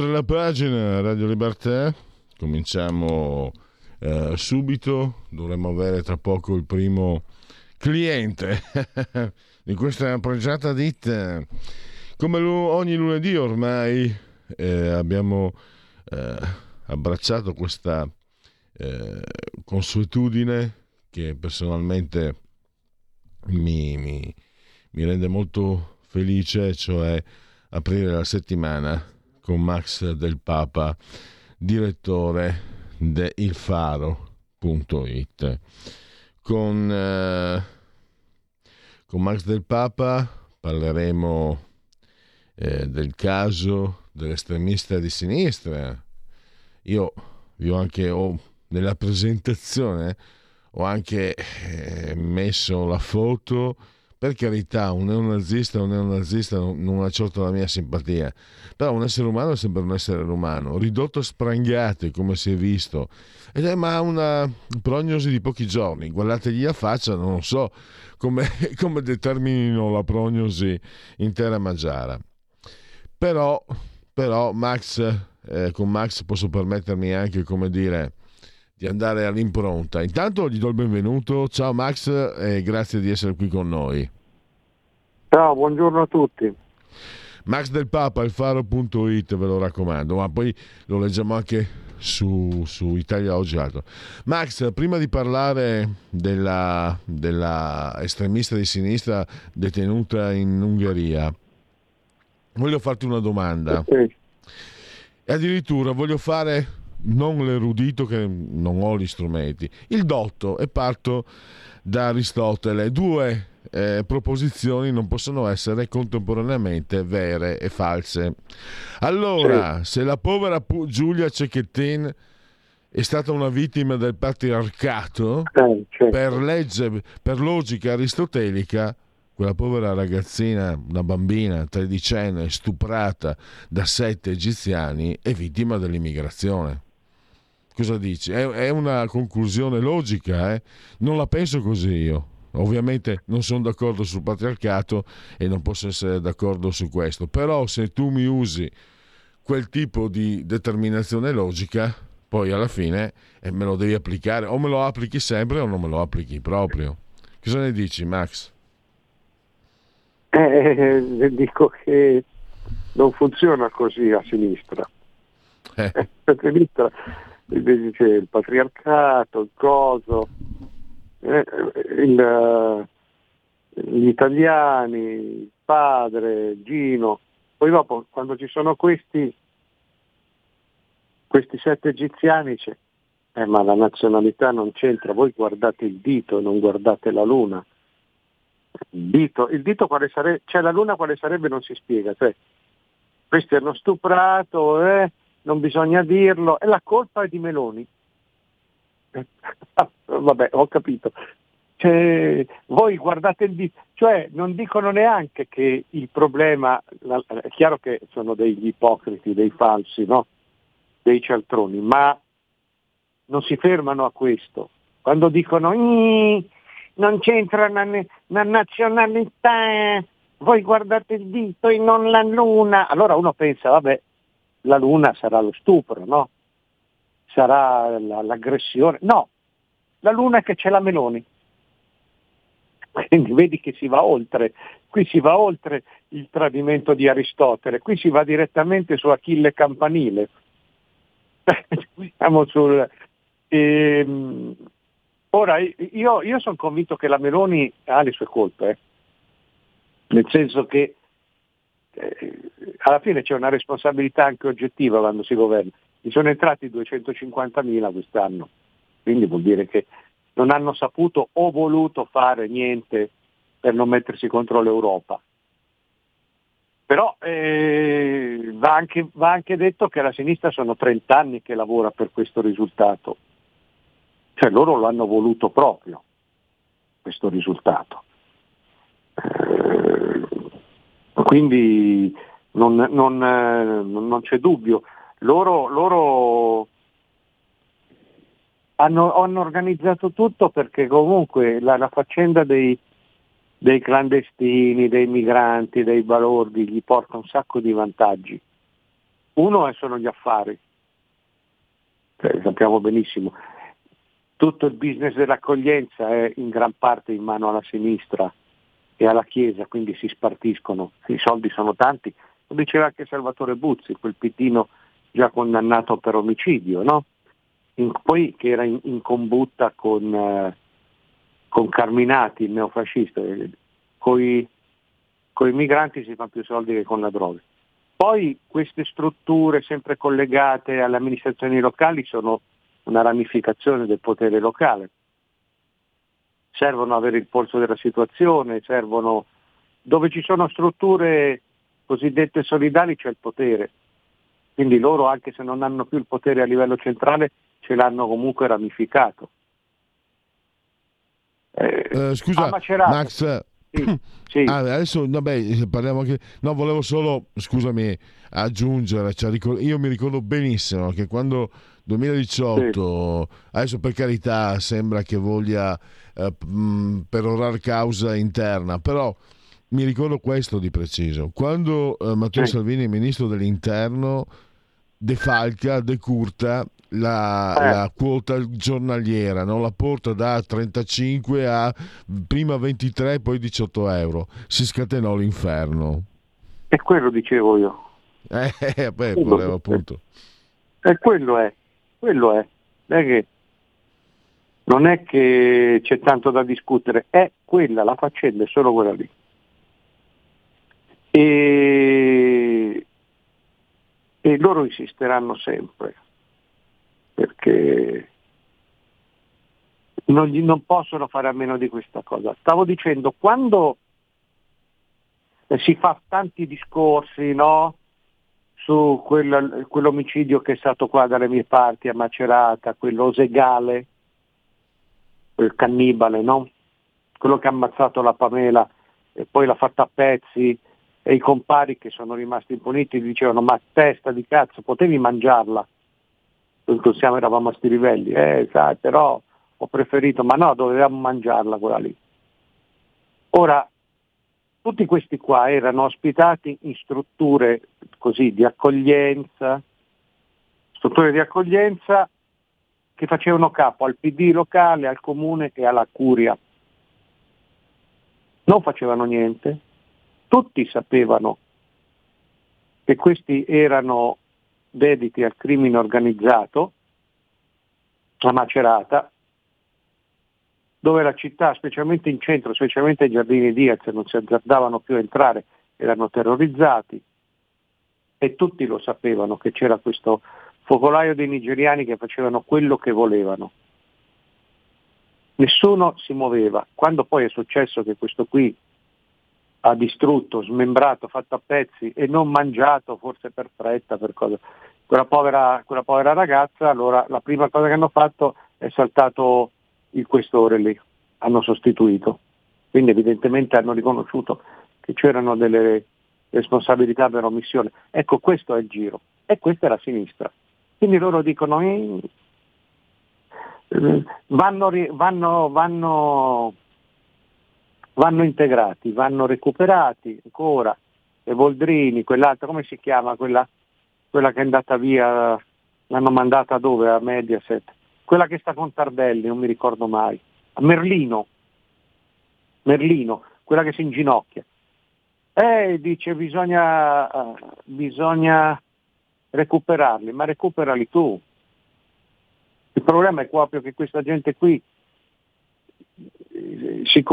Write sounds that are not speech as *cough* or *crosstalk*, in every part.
Oltre la pagina Radio Libertà, cominciamo eh, subito, dovremmo avere tra poco il primo cliente *laughs* di questa pregiata ditta. Come ogni lunedì ormai eh, abbiamo eh, abbracciato questa eh, consuetudine che personalmente mi, mi, mi rende molto felice, cioè aprire la settimana con Max del Papa, direttore di ilfaro.it. Con, eh, con Max del Papa parleremo eh, del caso dell'estremista di sinistra. Io vi ho anche ho, nella presentazione ho anche eh, messo la foto per carità, un neonazista un neonazista non, ha certo la mia simpatia, però un essere umano è sempre un essere umano, ridotto a sprangate come si è visto, ed è ma una prognosi di pochi giorni, guardategli la faccia, non so come, *laughs* come determinino la prognosi intera Maggiara. Però, però Max, eh, con Max posso permettermi anche, come dire, di andare all'impronta. Intanto gli do il benvenuto. Ciao Max e grazie di essere qui con noi. Ciao, buongiorno a tutti. Max del Papa, ilfaro.it, ve lo raccomando, ma poi lo leggiamo anche su, su Italia Oggi Altro. Max, prima di parlare della, della estremista di sinistra detenuta in Ungheria, voglio farti una domanda. Sì. E addirittura voglio fare non l'erudito che non ho gli strumenti, il dotto e parto da Aristotele. Due eh, proposizioni non possono essere contemporaneamente vere e false. Allora, se la povera Giulia Cecchettin è stata una vittima del patriarcato, eh, certo. per, legge, per logica aristotelica, quella povera ragazzina, una bambina tredicenne, stuprata da sette egiziani, è vittima dell'immigrazione. Cosa dici? È, è una conclusione logica, eh? Non la penso così io. Ovviamente non sono d'accordo sul patriarcato e non posso essere d'accordo su questo, però se tu mi usi quel tipo di determinazione logica, poi alla fine eh, me lo devi applicare, o me lo applichi sempre o non me lo applichi proprio. Cosa ne dici Max? Eh, dico che non funziona così a sinistra. Eh. A sinistra invece il patriarcato, il coso, eh, il, gli italiani, il padre, Gino. Poi dopo, quando ci sono questi, questi sette egiziani, c'è, eh, ma la nazionalità non c'entra, voi guardate il dito e non guardate la luna. Il dito, il dito quale sarebbe, cioè la luna quale sarebbe non si spiega, cioè, questi hanno stuprato, eh, non bisogna dirlo, e la colpa è di Meloni. *laughs* Vabbè, ho capito. Cioè, voi guardate il dito, cioè non dicono neanche che il problema, è chiaro che sono degli ipocriti, dei falsi, no? dei cialtroni, ma non si fermano a questo. Quando dicono non c'entra la, la nazionalità, voi guardate il dito e non la luna, allora uno pensa, vabbè, la luna sarà lo stupro, no? Sarà la, l'aggressione. No, la luna è che c'è la Meloni. Quindi vedi che si va oltre, qui si va oltre il tradimento di Aristotele, qui si va direttamente su Achille Campanile. *laughs* Siamo sul, ehm, ora io, io sono convinto che la Meloni ha le sue colpe, eh? nel senso che alla fine c'è una responsabilità anche oggettiva quando si governa. Mi sono entrati 250.000 quest'anno, quindi vuol dire che non hanno saputo o voluto fare niente per non mettersi contro l'Europa. Però eh, va, anche, va anche detto che la sinistra sono 30 anni che lavora per questo risultato, cioè loro lo hanno voluto proprio, questo risultato. Eh, quindi non, non, eh, non, c'è dubbio. Loro, loro hanno, hanno, organizzato tutto perché comunque la, la faccenda dei, dei, clandestini, dei migranti, dei balordi gli porta un sacco di vantaggi. Uno sono gli affari, cioè, sappiamo benissimo. Tutto il business dell'accoglienza è in gran parte in mano alla sinistra e alla Chiesa, quindi si spartiscono, i soldi sono tanti. Lo diceva anche Salvatore Buzzi, quel pittino già condannato per omicidio, no? in, poi che era in, in combutta con, eh, con, Carminati, il neofascista, con i migranti si fanno più soldi che con la droga. Poi queste strutture sempre collegate alle amministrazioni locali sono una ramificazione del potere locale. Servono avere il polso della situazione, servono... dove ci sono strutture cosiddette solidali c'è il potere. Quindi loro, anche se non hanno più il potere a livello centrale, ce l'hanno comunque ramificato. Eh, uh, scusa, Max, sì, *clears throat* sì. Ah, adesso vabbè, parliamo anche. No, volevo solo, scusami, aggiungere. Cioè, io mi ricordo benissimo che quando 2018, sì. adesso per carità sembra che voglia eh, perorare causa interna, però mi ricordo questo di preciso. Quando eh, Matteo Salvini, ministro dell'interno, defalca, decurta la, eh. la, quota giornaliera, no? la porta da 35 a prima 23 poi 18 euro. Si scatenò l'inferno. E quello dicevo io. Eh, beh, volevo appunto. E quello è, quello è. Non è, che, non è che c'è tanto da discutere, è quella, la faccenda è solo quella lì. E, e loro insisteranno sempre perché non, non, possono fare a meno di questa cosa. Stavo dicendo, quando si fa tanti discorsi no? Su quel, quell'omicidio che è stato qua dalle mie parti a Macerata, quello osegale, quel cannibale, no? quello che ha ammazzato la Pamela e poi l'ha fatta a pezzi e i compari che sono rimasti impuniti dicevano ma testa di cazzo, potevi mangiarla siamo, eravamo a sti livelli, eh, sai, però ho preferito, ma no, dovevamo mangiarla quella lì. Ora, tutti questi qua erano ospitati in strutture così di accoglienza, strutture di accoglienza che facevano capo al PD locale, al comune e alla curia. Non facevano niente, tutti sapevano che questi erano dediti al crimine organizzato, a Macerata, dove la città, specialmente in centro, specialmente ai giardini Diaz, non si azzardavano più a entrare, erano terrorizzati e tutti lo sapevano che c'era questo focolaio dei nigeriani che facevano quello che volevano. Nessuno si muoveva. Quando poi è successo che questo qui ha distrutto, smembrato, fatto a pezzi e non mangiato, forse per fretta, per cosa. Quella povera, quella povera ragazza, allora la prima cosa che hanno fatto è saltato il questore lì, hanno sostituito. Quindi evidentemente hanno riconosciuto che c'erano delle responsabilità per omissione. Ecco, questo è il giro e questa è la sinistra. Quindi loro dicono eh, vanno, vanno, vanno vanno integrati, vanno recuperati ancora. E Voldrini, quell'altra, come si chiama? Quella, quella che è andata via, l'hanno mandata dove? A Mediaset. Quella che sta con Tardelli, non mi ricordo mai. A Merlino. Merlino, quella che si inginocchia. Eh, dice bisogna, uh, bisogna recuperarli, ma recuperali tu. Il problema è proprio che questa gente qui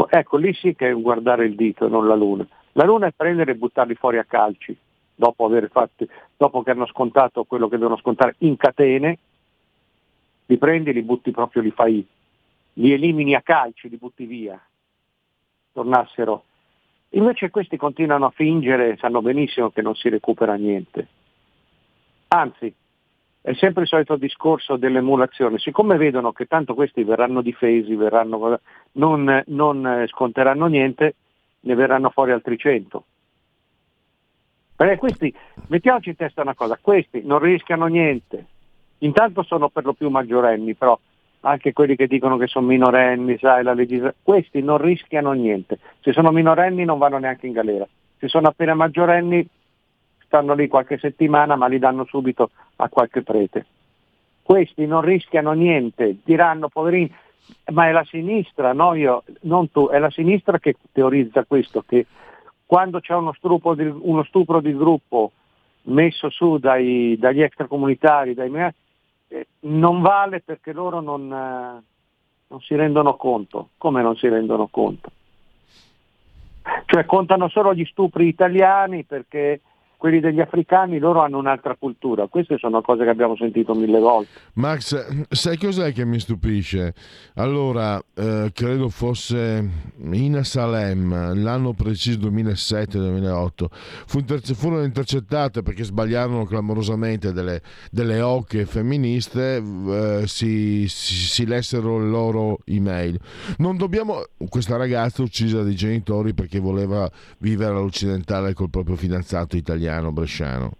ecco lì sì che è guardare il dito, non la luna. La luna è prendere e buttarli fuori a calci. dopo, fatto, dopo che hanno scontato quello che devono scontare in catene, li prendi, li butti proprio, li fai, li elimini a calci, li butti via, tornassero. Invece questi continuano a fingere, sanno benissimo che non si recupera niente. Anzi, è sempre il solito discorso dell'emulazione, siccome vedono che tanto questi verranno difesi, verranno, non, non sconteranno niente, ne verranno fuori altri 100. Perché questi, mettiamoci in testa una cosa, questi non rischiano niente, intanto sono per lo più maggiorenni, però anche quelli che dicono che sono minorenni, sai, la legislazione, questi non rischiano niente, se sono minorenni non vanno neanche in galera, se sono appena maggiorenni stanno lì qualche settimana ma li danno subito a qualche prete. Questi non rischiano niente, diranno poverini, ma è la sinistra, no io, non tu, è la sinistra che teorizza questo, che quando c'è uno stupro di, uno stupro di gruppo messo su dai, dagli extracomunitari, dai, eh, non vale perché loro non, eh, non si rendono conto. Come non si rendono conto? Cioè contano solo gli stupri italiani perché quelli degli africani loro hanno un'altra cultura. Queste sono cose che abbiamo sentito mille volte. Max, sai cos'è che mi stupisce? Allora, eh, credo fosse Ina Salem, l'anno preciso 2007-2008, fu inter- furono intercettate perché sbagliarono clamorosamente delle, delle ocche femministe, eh, si, si, si lessero le loro email. Non dobbiamo... Questa ragazza uccisa dai genitori perché voleva vivere all'occidentale col proprio fidanzato italiano italiano bresciano.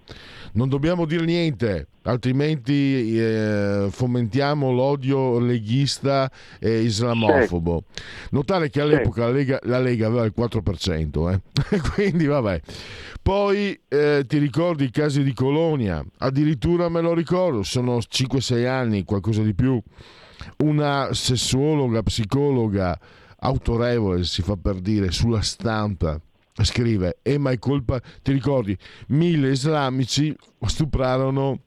Non dobbiamo dire niente, altrimenti eh, fomentiamo l'odio leghista e islamofobo. Notare che all'epoca la Lega, la Lega aveva il 4%, eh? *laughs* quindi vabbè. Poi eh, ti ricordi i casi di Colonia, addirittura me lo ricordo, sono 5-6 anni, qualcosa di più. Una sessuologa, psicologa autorevole, si fa per dire, sulla stampa scrive, e mai colpa, ti ricordi, mille islamici stuprarono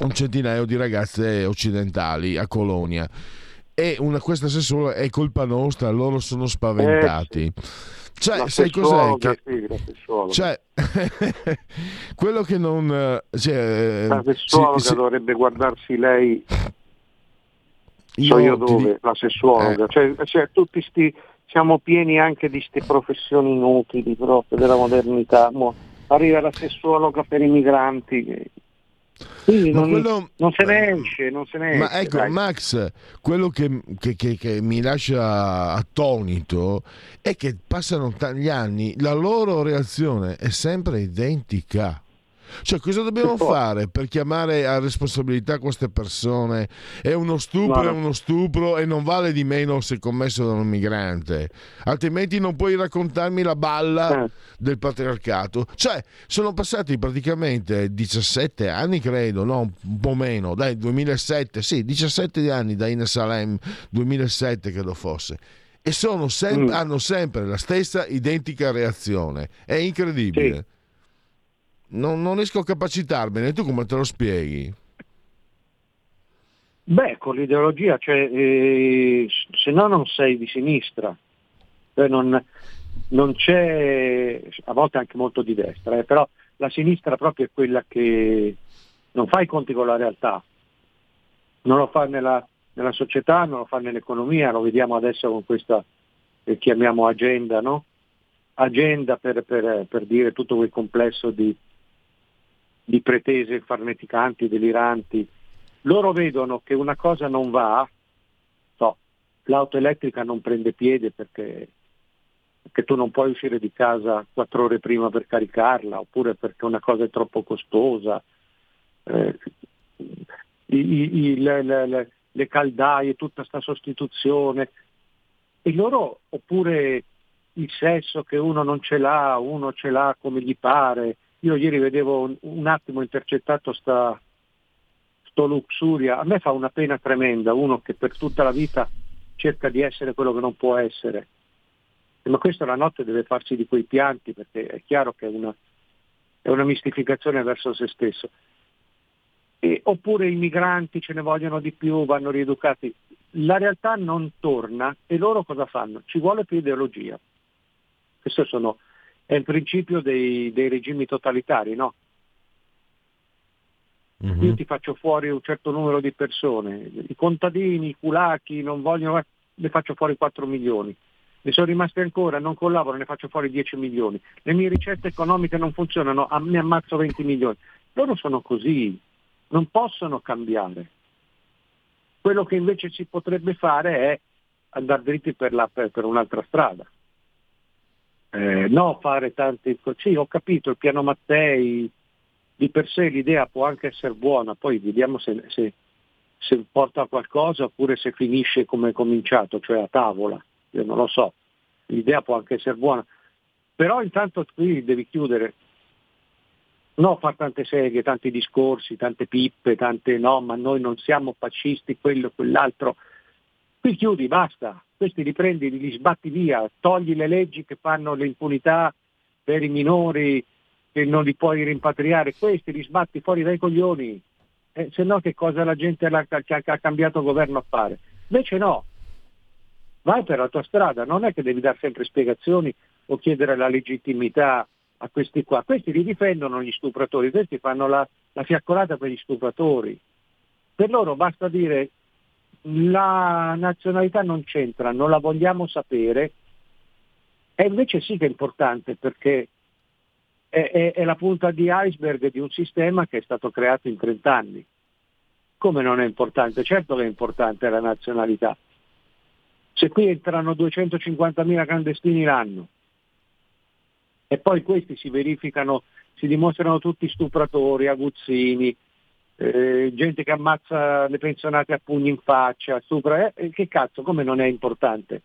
un centinaio di ragazze occidentali a Colonia e una, questa sessuale è colpa nostra, loro sono spaventati. Eh, cioè, la sai cos'è? Che... Sì, cioè, *laughs* quello che non... Cioè, la sessuologa si, si... dovrebbe guardarsi lei... Io, so io dove, ti... la sessuologa. Eh. Cioè, cioè, tutti sti siamo pieni anche di queste professioni inutili proprio della modernità. Mo arriva la sessuologa per i migranti. Quindi non, quello... non, se ne esce, non se ne esce. Ma ecco, dai. Max, quello che, che, che, che, mi lascia attonito è che passano gli anni, la loro reazione è sempre identica. Cioè, cosa dobbiamo fare per chiamare a responsabilità queste persone? È uno stupro, è uno stupro e non vale di meno se commesso da un migrante. Altrimenti non puoi raccontarmi la balla eh. del patriarcato. Cioè, sono passati praticamente 17 anni, credo, no, un po' meno, dai, 2007, sì, 17 anni da Ines Salem, 2007 credo fosse e sem- mm. hanno sempre la stessa identica reazione. È incredibile. Sì non, non riesco a capacitarmene, tu come te lo spieghi? Beh, con l'ideologia, cioè, eh, se no non sei di sinistra, cioè non, non, c'è, a volte anche molto di destra, eh, però la sinistra proprio è quella che non fa i conti con la realtà, non lo fa nella, nella società, non lo fa nell'economia, lo vediamo adesso con questa che chiamiamo agenda, no? Agenda per, per, per dire tutto quel complesso di, di pretese farneticanti, deliranti. Loro vedono che una cosa non va, so, l'auto elettrica non prende piede perché, perché tu non puoi uscire di casa quattro ore prima per caricarla, oppure perché una cosa è troppo costosa. Eh, i, i, le, le, le caldaie, tutta questa sostituzione. E loro, oppure il sesso che uno non ce l'ha, uno ce l'ha come gli pare, io ieri vedevo un, un attimo intercettato sta, sto Luxuria, a me fa una pena tremenda, uno che per tutta la vita cerca di essere quello che non può essere. Ma questo la notte deve farsi di quei pianti perché è chiaro che è una, è una mistificazione verso se stesso. E, oppure i migranti ce ne vogliono di più, vanno rieducati. La realtà non torna e loro cosa fanno? Ci vuole più ideologia. Queste sono è il principio dei, dei regimi totalitari, no? Mm-hmm. Io ti faccio fuori un certo numero di persone, i contadini, i culacchi non vogliono, ne faccio fuori 4 milioni. Ne sono rimasti ancora, non collaboro, ne faccio fuori 10 milioni. Le mie ricette economiche non funzionano, ne ammazzo 20 milioni. Loro sono così, non possono cambiare. Quello che invece si potrebbe fare è andare dritti per, la, per, per un'altra strada. Eh, no fare tanti... Sì, ho capito, il piano Mattei, di per sé l'idea può anche essere buona, poi vediamo se, se, se porta a qualcosa oppure se finisce come è cominciato, cioè a tavola, io non lo so, l'idea può anche essere buona, però intanto qui devi chiudere, no fare tante seghe, tanti discorsi, tante pippe, tante no, ma noi non siamo fascisti, quello, quell'altro, qui chiudi, basta, questi li prendi, li sbatti via, togli le leggi che fanno l'impunità per i minori, che non li puoi rimpatriare, questi li sbatti fuori dai coglioni, eh, se no che cosa la gente che ha cambiato governo a fare? Invece no, vai per la tua strada, non è che devi dare sempre spiegazioni o chiedere la legittimità a questi qua, questi li difendono gli stupratori, questi fanno la, la fiaccolata per gli stupratori. Per loro basta dire la nazionalità non c'entra, non la vogliamo sapere, e invece sì che è importante perché è, è, è la punta di iceberg di un sistema che è stato creato in 30 anni. Come non è importante? Certo che è importante la nazionalità. Se qui entrano 250.000 clandestini l'anno e poi questi si verificano, si dimostrano tutti stupratori, aguzzini, eh, gente che ammazza le pensionate a pugni in faccia, stupra, eh, che cazzo, come non è importante?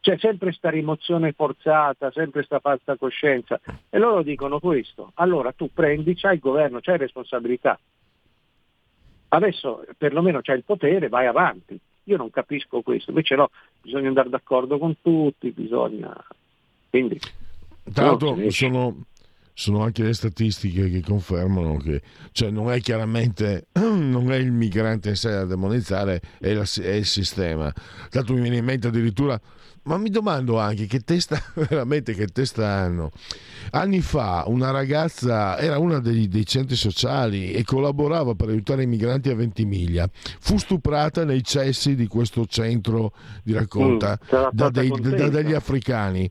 C'è sempre questa rimozione forzata, sempre questa falsa coscienza. E loro dicono questo. Allora tu prendi, c'hai il governo, c'hai responsabilità. Adesso perlomeno c'hai il potere, vai avanti. Io non capisco questo, invece no, bisogna andare d'accordo con tutti, bisogna... Quindi, Tra l'altro sono, sono anche le statistiche che confermano che cioè non è chiaramente *clears throat* non è il migrante in sé da demonizzare, è, la, è il sistema. Tanto mi viene in mente addirittura ma mi domando anche che testa, *laughs* veramente che testa hanno. Anni fa una ragazza era una dei, dei, centri sociali e collaborava per aiutare i migranti a Ventimiglia. Fu stuprata nei cessi di questo centro di raccolta mm, da, dei, da, degli africani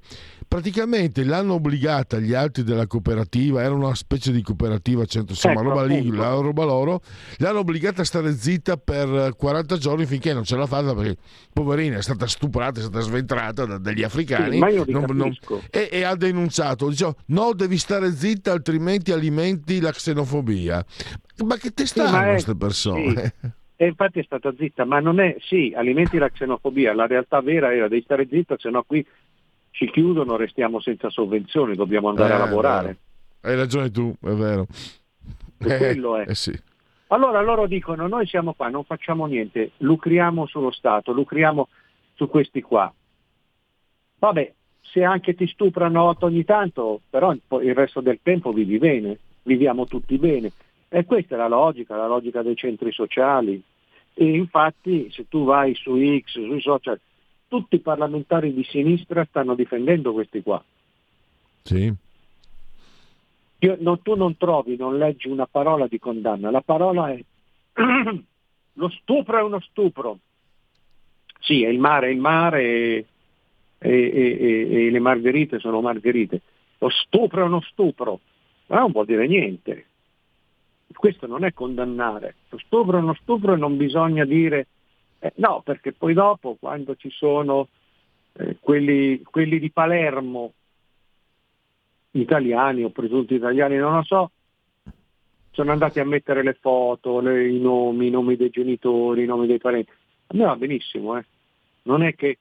praticamente l'hanno obbligata gli altri della cooperativa, era una specie di cooperativa, centro, insomma, ecco, roba, lì, la roba loro, l'hanno obbligata a stare zitta per 40 giorni finché non ce l'ha fatta perché poverina è stata stuprata, è stata sventrata da, dagli africani sì, non, non, e, e, ha denunciato, diceva no devi stare zitta altrimenti alimenti la xenofobia. Ma che testa sì, hanno queste persone? Sì. E infatti è stata zitta, ma non è, sì, alimenti la xenofobia, la realtà vera era devi stare zitta, se no qui ci chiudono, restiamo senza sovvenzioni, dobbiamo andare eh, a lavorare. Hai ragione tu, è vero. E quello è. Eh, sì. Allora loro dicono noi siamo qua, non facciamo niente, lucriamo sullo Stato, lucriamo su questi qua. Vabbè, se anche ti stuprano ogni tanto, però il resto del tempo vivi bene, viviamo tutti bene. E questa è la logica, la logica dei centri sociali. E infatti se tu vai su X, sui social, tutti i parlamentari di sinistra stanno difendendo questi qua. Sì. Io, no, tu non trovi, non leggi una parola di condanna, la parola è *clears throat* lo stupro è uno stupro. Sì, è il mare è il mare e, e, e, e le margherite sono margherite. Lo stupro è uno stupro, ma non vuol dire niente. Questo non è condannare. Lo stupro è uno stupro e non bisogna dire eh, no, perché poi dopo, quando ci sono eh, quelli, quelli, di Palermo, italiani o presunti italiani, non lo so, sono andati a mettere le foto, le, i nomi, i nomi dei genitori, i nomi dei parenti. A me va benissimo, eh. non è che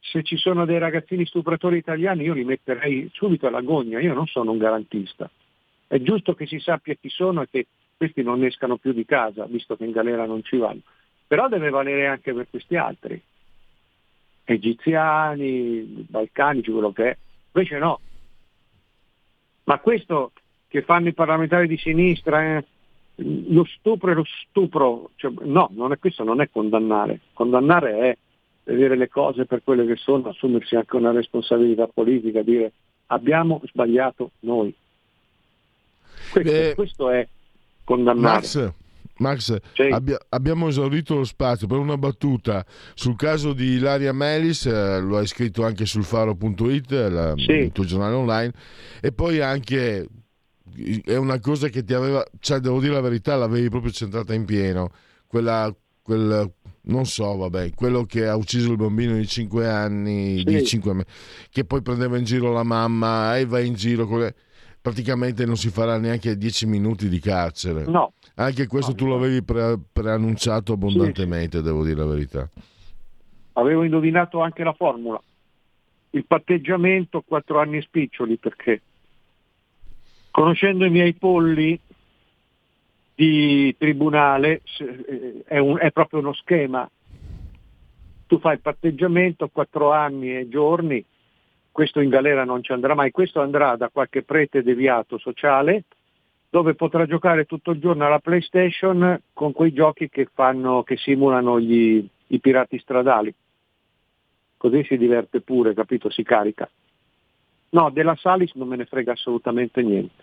se ci sono dei ragazzini stupratori italiani io li metterei subito alla gogna, io non sono un garantista. È giusto che si sappia chi sono e che questi non escano più di casa, visto che in galera non ci vanno però deve valere anche per questi altri, egiziani, balcanici, quello che è. Invece no. Ma questo che fanno i parlamentari di sinistra, eh, lo stupro è lo stupro, cioè, no, non è, questo non è condannare, condannare è vedere le cose per quelle che sono, assumersi anche una responsabilità politica, dire abbiamo sbagliato noi. Questo, eh, questo è condannare. Max, Max sì. abbia, abbiamo esaurito lo spazio per una battuta sul caso di Ilaria Melis, eh, lo hai scritto anche sul faro.it, la, sì. il tuo giornale online, e poi anche è una cosa che ti aveva, cioè devo dire la verità, l'avevi proprio centrata in pieno, quella, quel, non so, vabbè, quello che ha ucciso il bambino di 5 anni, sì. di 5, che poi prendeva in giro la mamma e va in giro con le praticamente non si farà neanche 10 minuti di carcere. No. Anche questo no, tu l'avevi pre- preannunciato abbondantemente, sì. devo dire la verità. Avevo indovinato anche la formula. Il patteggiamento quattro anni spiccioli perché conoscendo i miei polli di tribunale eh, è, un, è proprio uno schema. Tu fai il patteggiamento quattro anni e giorni questo in galera non ci andrà mai, questo andrà da qualche prete deviato sociale dove potrà giocare tutto il giorno alla PlayStation con quei giochi che, fanno, che simulano gli, i pirati stradali. Così si diverte pure, capito? Si carica. No, della Salis non me ne frega assolutamente niente.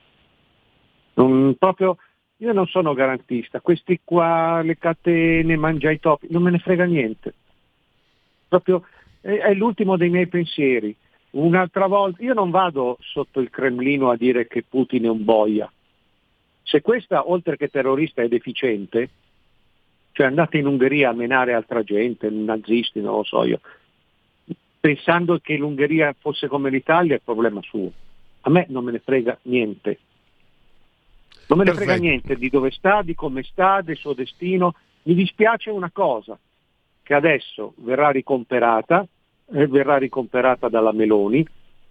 Non, proprio, io non sono garantista, questi qua, le catene, mangia i topi, non me ne frega niente. Proprio è, è l'ultimo dei miei pensieri. Un'altra volta, io non vado sotto il Cremlino a dire che Putin è un boia. Se questa, oltre che terrorista, è deficiente, cioè andate in Ungheria a menare altra gente, nazisti, non lo so io, pensando che l'Ungheria fosse come l'Italia, è problema suo. A me non me ne frega niente. Non me ne Perfetto. frega niente di dove sta, di come sta, del suo destino. Mi dispiace una cosa, che adesso verrà ricomperata verrà ricomperata dalla Meloni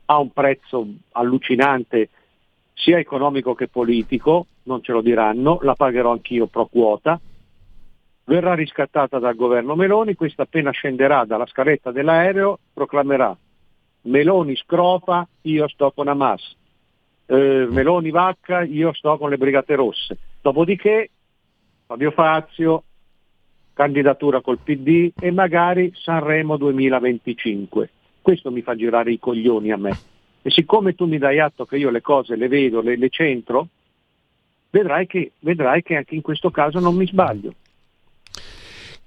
a un prezzo allucinante sia economico che politico, non ce lo diranno, la pagherò anch'io pro quota, verrà riscattata dal governo Meloni, questa appena scenderà dalla scaletta dell'aereo proclamerà Meloni scrofa, io sto con Hamas, eh, Meloni vacca, io sto con le Brigate Rosse. Dopodiché Fabio Fazio, candidatura col PD e magari Sanremo 2025. Questo mi fa girare i coglioni a me. E siccome tu mi dai atto che io le cose le vedo, le, le centro, vedrai che, vedrai che anche in questo caso non mi sbaglio.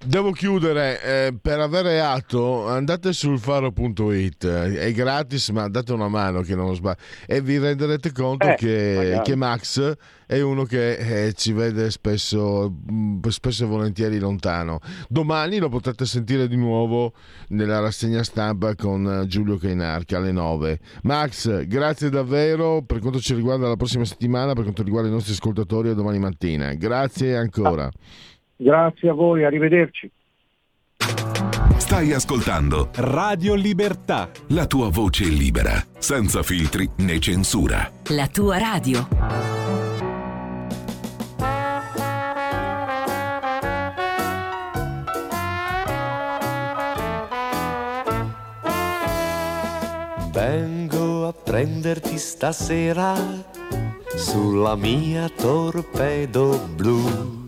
Devo chiudere, eh, per avere atto andate sul faro.it, è gratis ma date una mano che non sbaglio e vi renderete conto eh, che, che, Max è uno che eh, ci vede spesso, spesso e volentieri lontano. Domani lo potrete sentire di nuovo nella rassegna stampa con Giulio Cainarca alle 9. Max, grazie davvero per quanto ci riguarda la prossima settimana, per quanto riguarda i nostri ascoltatori a domani mattina. Grazie ancora. Ah. Grazie a voi, arrivederci. Stai ascoltando Radio Libertà. La tua voce libera, senza filtri né censura. La tua radio. Vengo a prenderti stasera sulla mia torpedo blu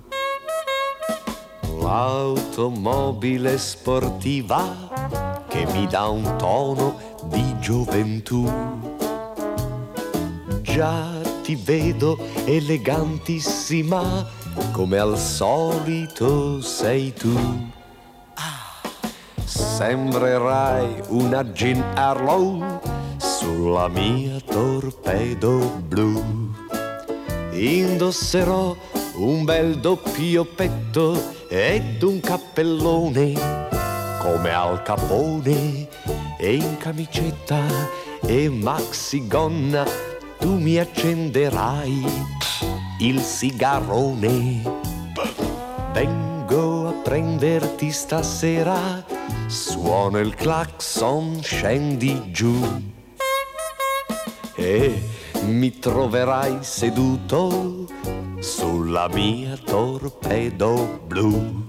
l'automobile sportiva che mi dà un tono di gioventù. Già ti vedo elegantissima come al solito sei tu. Sembrerai una Jean Harlow sulla mia torpedo blu. Indosserò un bel doppio petto ed un cappellone come al capone e in camicetta e maxigonna tu mi accenderai il sigarone. Vengo a prenderti stasera, suona il clacson, scendi giù. E mi troverai seduto sulla mia torpedo blu.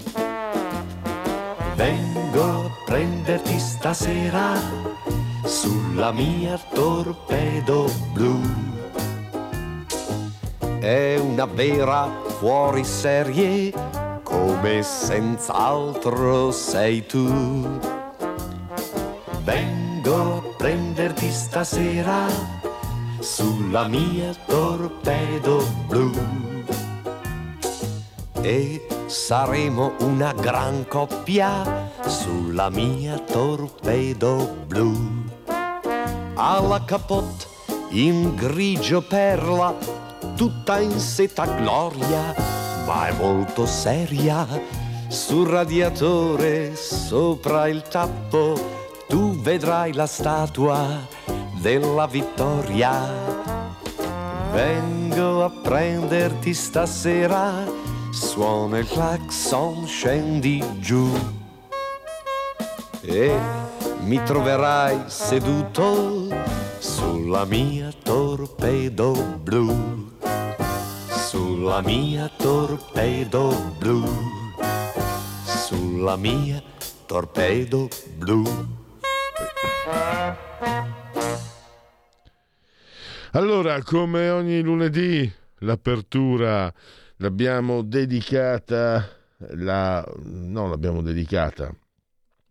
Vengo a prenderti stasera sulla mia torpedo blu. È una vera fuori serie come senz'altro sei tu. Vengo a prenderti stasera sulla mia torpedo blu. E saremo una gran coppia sulla mia torpedo blu. Alla capote in grigio perla, tutta in seta gloria, ma è molto seria. Sul radiatore, sopra il tappo, tu vedrai la statua della vittoria. Vengo a prenderti stasera, suona il clacson, scendi giù. E mi troverai seduto sulla mia torpedo blu, sulla mia torpedo blu, sulla mia torpedo blu. Allora, come ogni lunedì, l'apertura l'abbiamo dedicata, la, no, l'abbiamo dedicata,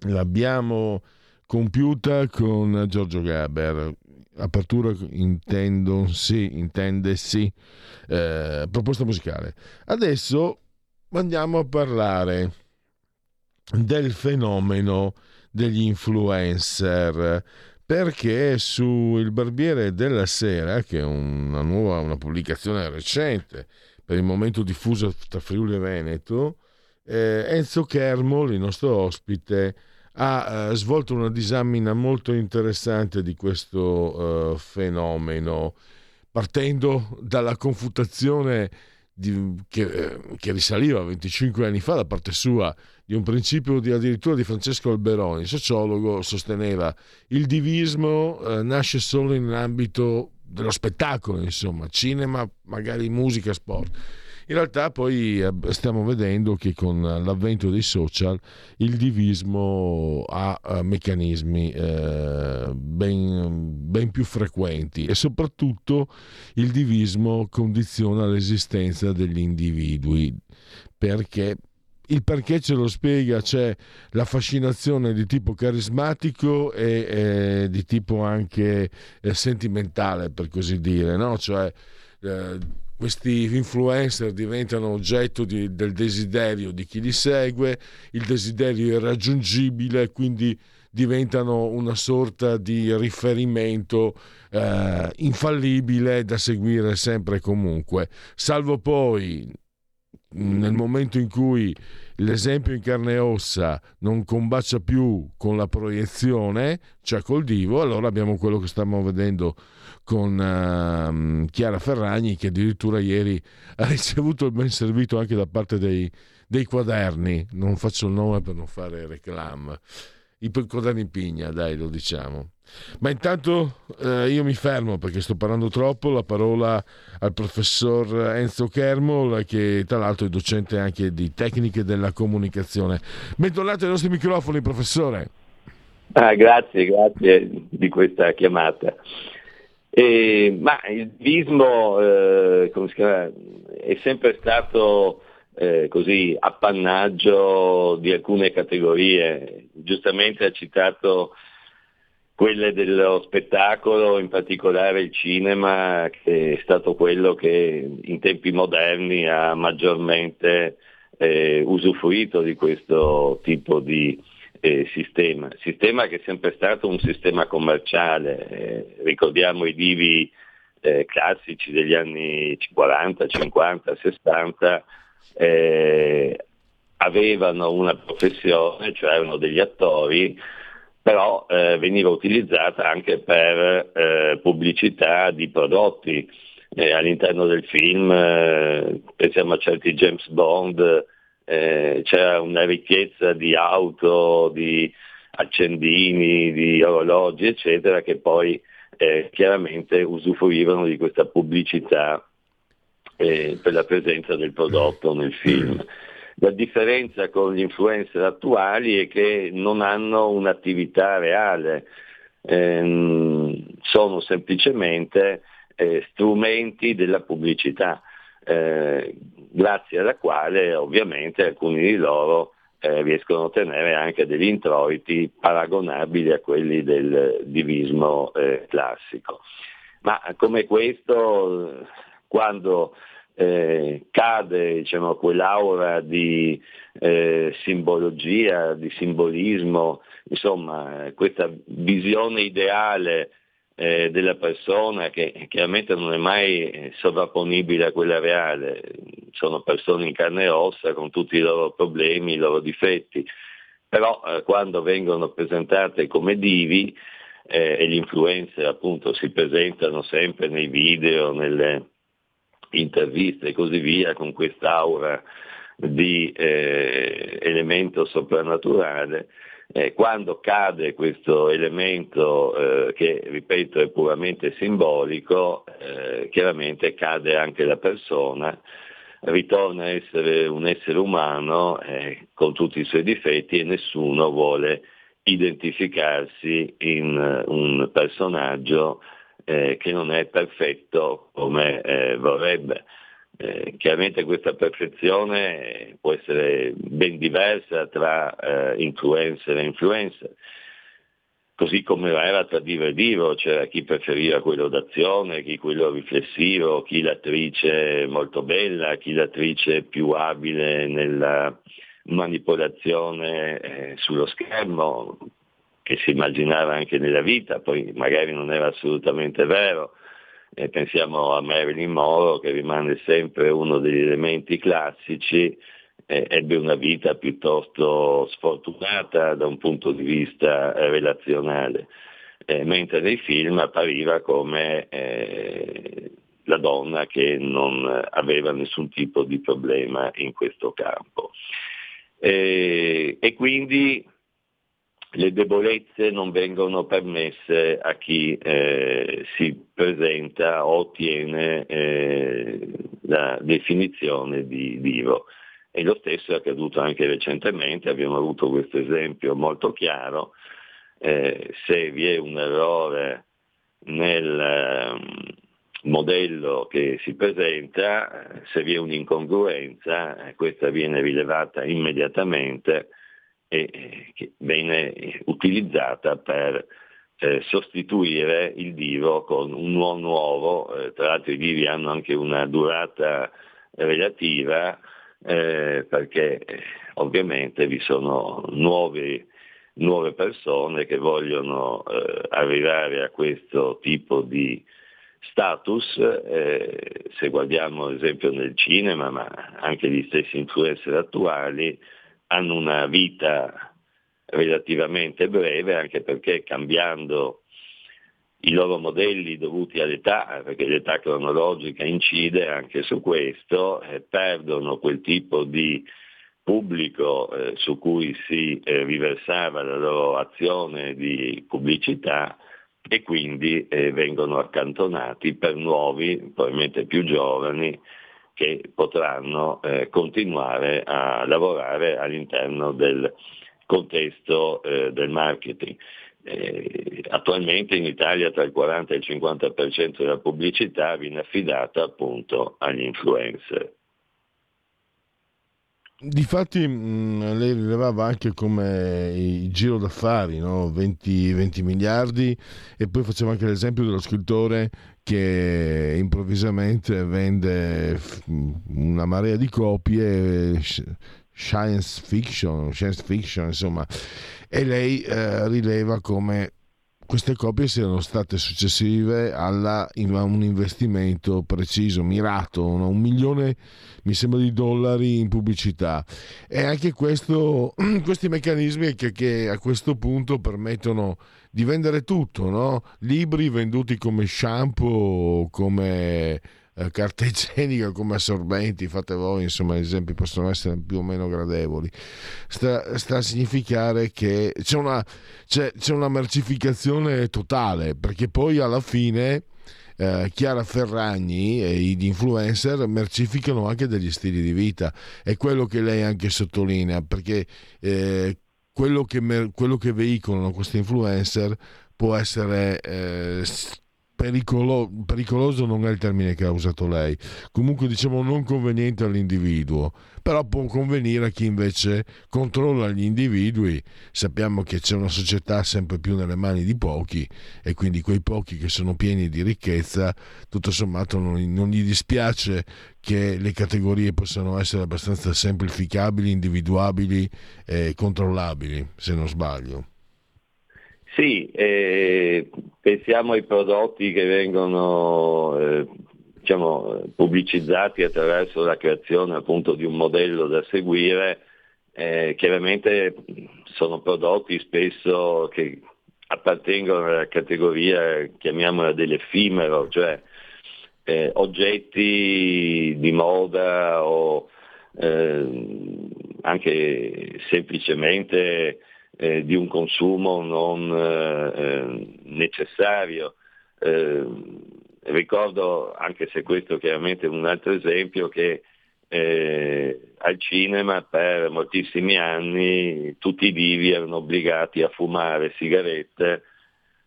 l'abbiamo compiuta con Giorgio Gaber. Apertura intendo sì, intende sì, eh, proposta musicale. Adesso andiamo a parlare del fenomeno degli influencer perché su Il Barbiere della Sera, che è una nuova una pubblicazione recente, per il momento diffusa tra Friuli e Veneto, eh, Enzo Kermol, il nostro ospite, ha eh, svolto una disamina molto interessante di questo eh, fenomeno, partendo dalla confutazione di, che, eh, che, risaliva 25 anni fa da parte sua di un principio di, addirittura di Francesco Alberoni, sociologo, sosteneva il divismo eh, nasce solo in ambito dello spettacolo, insomma, cinema, magari musica, sport in realtà poi eh, stiamo vedendo che con l'avvento dei social il divismo ha eh, meccanismi eh, ben, ben più frequenti e soprattutto il divismo condiziona l'esistenza degli individui perché il perché ce lo spiega, c'è la fascinazione di tipo carismatico e eh, di tipo anche sentimentale, per così dire, no? cioè eh, questi influencer diventano oggetto di, del desiderio di chi li segue, il desiderio è raggiungibile, quindi diventano una sorta di riferimento eh, infallibile da seguire sempre e comunque, salvo poi nel momento in cui l'esempio in carne e ossa non combacia più con la proiezione, cioè col divo, allora abbiamo quello che stiamo vedendo con uh, Chiara Ferragni che addirittura ieri *laughs* ha ricevuto il ben servito anche da parte dei, dei quaderni, non faccio il nome per non fare reclam, i quaderni Pigna, dai lo diciamo. Ma intanto eh, io mi fermo perché sto parlando troppo, la parola al professor Enzo Kermol che tra l'altro è docente anche di tecniche della comunicazione. Bentornato ai nostri microfoni professore. Ah, grazie, grazie di questa chiamata. E, ma il vismo eh, è sempre stato eh, così appannaggio di alcune categorie. Giustamente ha citato quelle dello spettacolo, in particolare il cinema, che è stato quello che in tempi moderni ha maggiormente eh, usufruito di questo tipo di eh, sistema. Sistema che è sempre stato un sistema commerciale, eh, ricordiamo i divi eh, classici degli anni 40, 50, 60, avevano una professione, cioè erano degli attori, però eh, veniva utilizzata anche per eh, pubblicità di prodotti eh, all'interno del film, eh, pensiamo a certi James Bond, eh, c'era una ricchezza di auto, di accendini, di orologi, eccetera, che poi eh, chiaramente usufruivano di questa pubblicità per la presenza del prodotto nel film. La differenza con gli influencer attuali è che non hanno un'attività reale, ehm, sono semplicemente eh, strumenti della pubblicità eh, grazie alla quale ovviamente alcuni di loro eh, riescono a ottenere anche degli introiti paragonabili a quelli del divismo eh, classico. ma come questo quando eh, cade diciamo, quell'aura di eh, simbologia, di simbolismo, insomma questa visione ideale eh, della persona che chiaramente non è mai sovrapponibile a quella reale, sono persone in carne e ossa con tutti i loro problemi, i loro difetti, però eh, quando vengono presentate come divi eh, e gli influencer appunto si presentano sempre nei video, nelle interviste e così via con quest'aura di eh, elemento soprannaturale, eh, quando cade questo elemento eh, che, ripeto, è puramente simbolico, eh, chiaramente cade anche la persona, ritorna a essere un essere umano eh, con tutti i suoi difetti e nessuno vuole identificarsi in uh, un personaggio eh, che non è perfetto come eh, vorrebbe. Eh, chiaramente questa perfezione può essere ben diversa tra eh, influencer e influencer, così come era tra divo e divo, c'era chi preferiva quello d'azione, chi quello riflessivo, chi l'attrice molto bella, chi l'attrice più abile nella manipolazione eh, sullo schermo, che si immaginava anche nella vita, poi magari non era assolutamente vero. Eh, pensiamo a Marilyn Monroe che rimane sempre uno degli elementi classici, eh, ebbe una vita piuttosto sfortunata da un punto di vista eh, relazionale, eh, mentre nei film appariva come eh, la donna che non aveva nessun tipo di problema in questo campo. E quindi le debolezze non vengono permesse a chi eh, si presenta o ottiene eh, la definizione di divo. E lo stesso è accaduto anche recentemente, abbiamo avuto questo esempio molto chiaro, eh, se vi è un errore nel um, modello che si presenta, se vi è un'incongruenza, eh, questa viene rilevata immediatamente e che viene utilizzata per eh, sostituire il divo con un nuovo nuovo, eh, tra l'altro i divi hanno anche una durata relativa eh, perché eh, ovviamente vi sono nuovi, nuove persone che vogliono eh, arrivare a questo tipo di status, eh, se guardiamo ad esempio nel cinema, ma anche gli stessi influencer attuali, hanno una vita relativamente breve, anche perché cambiando i loro modelli dovuti all'età, perché l'età cronologica incide anche su questo, eh, perdono quel tipo di pubblico eh, su cui si eh, riversava la loro azione di pubblicità e quindi eh, vengono accantonati per nuovi, probabilmente più giovani, che potranno eh, continuare a lavorare all'interno del contesto eh, del marketing. Eh, attualmente in Italia tra il 40 e il 50% della pubblicità viene affidata appunto agli influencer. Difatti mh, lei rilevava anche come il giro d'affari, no? 20, 20, miliardi e poi faceva anche l'esempio dello scrittore che improvvisamente vende una marea di copie science fiction, science fiction insomma. E lei eh, rileva come queste copie siano state successive a un investimento preciso, mirato, no? un milione mi sembra di dollari in pubblicità e anche questo, *clears throat* questi meccanismi che, che, a questo punto permettono di vendere tutto, no? libri venduti come shampoo, come eh, carta igienica come assorbenti, fate voi, insomma, gli esempi possono essere più o meno gradevoli. Sta, sta a significare che c'è una, c'è, c'è una mercificazione totale, perché poi alla fine eh, Chiara Ferragni e gli influencer mercificano anche degli stili di vita. È quello che lei anche sottolinea, perché eh, quello, che, quello che veicolano questi influencer può essere... Pericolo, pericoloso non è il termine che ha usato lei, comunque diciamo non conveniente all'individuo, però può convenire a chi invece controlla gli individui. Sappiamo che c'è una società sempre più nelle mani di pochi e quindi quei pochi che sono pieni di ricchezza, tutto sommato non, non gli dispiace che le categorie possano essere abbastanza semplificabili, individuabili e controllabili, se non sbaglio. Sì, eh, pensiamo ai prodotti che vengono eh, diciamo, pubblicizzati attraverso la creazione appunto di un modello da seguire, eh, chiaramente sono prodotti spesso che appartengono alla categoria, chiamiamola dell'effimero, cioè eh, oggetti di moda o eh, anche semplicemente eh, di un consumo non eh, eh necessario. Eh, ricordo, anche se questo chiaramente è un altro esempio, che eh, al cinema per moltissimi anni tutti i divi erano obbligati a fumare sigarette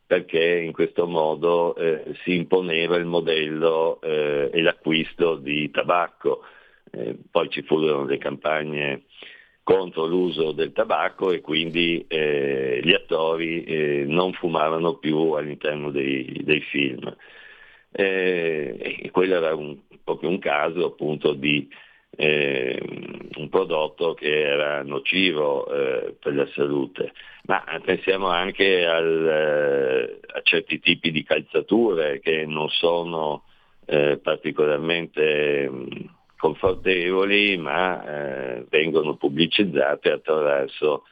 perché in questo modo eh, si imponeva il modello e l'acquisto di tabacco. poi ci furono le campagne contro l'uso del tabacco e quindi eh, gli attori eh, non fumavano più all'interno dei, dei film. Eh, e quello era un, proprio un caso appunto di eh, un prodotto che era nocivo eh, per la salute. Ma pensiamo anche al, eh, a certi tipi di calzature che non sono particolarmente confortevoli ma eh, vengono pubblicizzate attraverso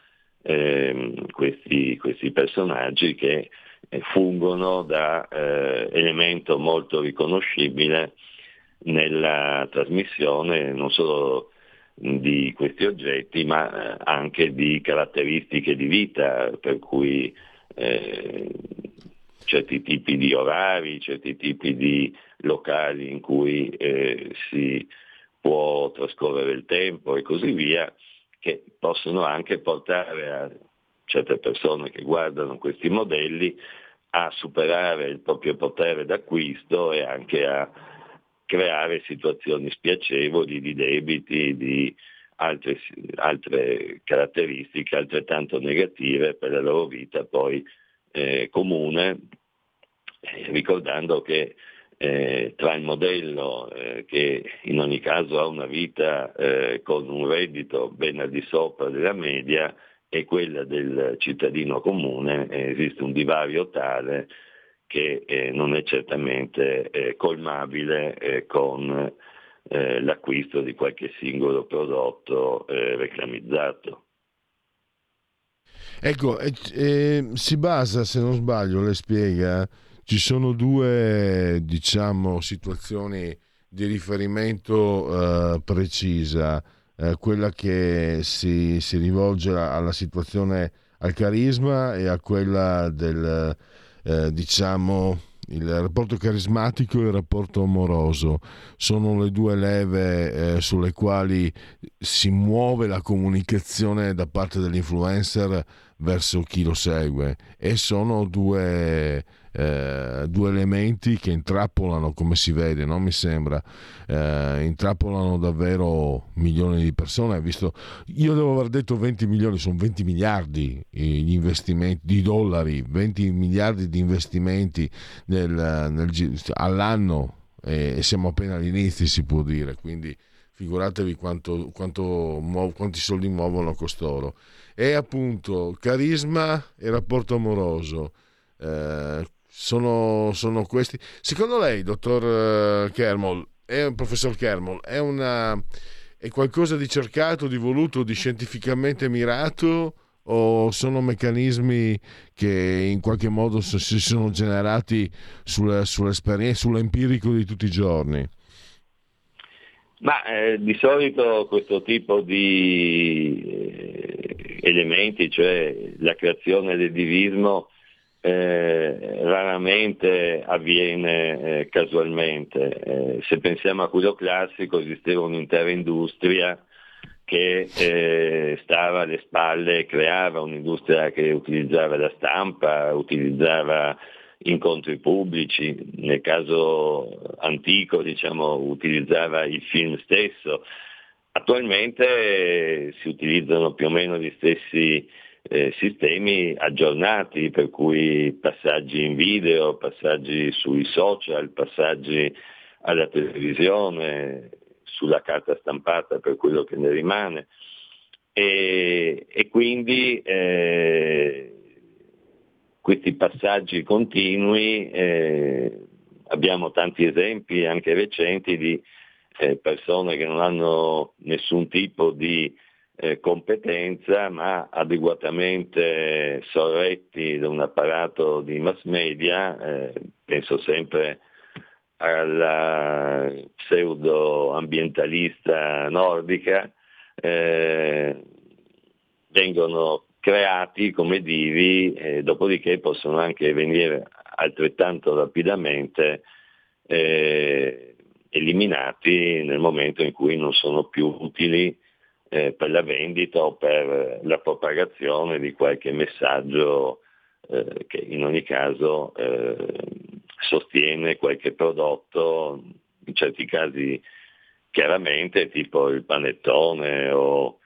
eh, questi, questi, personaggi che eh, fungono da eh, elemento molto riconoscibile nella trasmissione non solo di questi oggetti ma eh, anche di caratteristiche di vita per cui eh, certi tipi di orari, certi tipi di locali in cui eh, si può trascorrere il tempo e così via, che possono anche portare a certe persone che guardano questi modelli a superare il proprio potere d'acquisto e anche a creare situazioni spiacevoli di debiti, di altre, altre caratteristiche altrettanto negative per la loro vita poi eh, comune, eh, ricordando che eh, tra il modello eh, che in ogni caso ha una vita eh, con un reddito ben al di sopra della media e quella del cittadino comune eh, esiste un divario tale che eh, non è certamente eh, colmabile con l'acquisto di qualche singolo prodotto reclamizzato. Ecco, si basa, se non sbaglio, le spiega, ci sono due diciamo, situazioni di riferimento eh, precisa, eh, quella che si, si, rivolge alla situazione al carisma e a quella del eh, diciamo il rapporto carismatico e il rapporto amoroso. Sono le due leve eh, sulle quali si muove la comunicazione da parte dell'influencer verso chi lo segue e sono due eh, due elementi che intrappolano, come si vede, no? mi sembra, eh, intrappolano davvero milioni di persone. Visto, io devo aver detto 20 milioni, sono 20 miliardi gli investimenti di dollari, 20 miliardi di investimenti nel, nel, all'anno e siamo appena all'inizio, si può dire. Quindi figuratevi quanto, quanto, quanti soldi muovono costoro. E appunto carisma e rapporto amoroso. Eh, sono, sono questi. Secondo lei, dottor eh, Kermol, è professor Kermol, è, una, è qualcosa di cercato, di voluto, di scientificamente mirato? o sono meccanismi che in qualche modo si sono generati sull'esperienza, sull'empirico di tutti i giorni? Ma eh, di solito questo tipo di eh, elementi, cioè la creazione del divismo, eh, raramente avviene eh, casualmente. Eh, se pensiamo a quello classico esisteva un'intera industria che eh, stava alle spalle, creava un'industria che utilizzava la stampa, utilizzava incontri pubblici, nel caso antico diciamo, utilizzava il film stesso, attualmente si utilizzano più o meno gli stessi eh, sistemi aggiornati, per cui passaggi in video, passaggi sui social, passaggi alla televisione, sulla carta stampata per quello che ne rimane. E, e quindi eh, questi passaggi continui, eh, abbiamo tanti esempi anche recenti di eh, persone che non hanno nessun tipo di eh, competenza ma adeguatamente sorretti da un apparato di mass media, eh, penso sempre alla pseudo ambientalista nordica, eh, vengono creati come divi, eh, dopodiché possono anche venire altrettanto rapidamente eh, eliminati nel momento in cui non sono più utili eh, per la vendita o per la propagazione di qualche messaggio eh, che in ogni caso eh, sostiene qualche prodotto, in certi casi chiaramente tipo il panettone o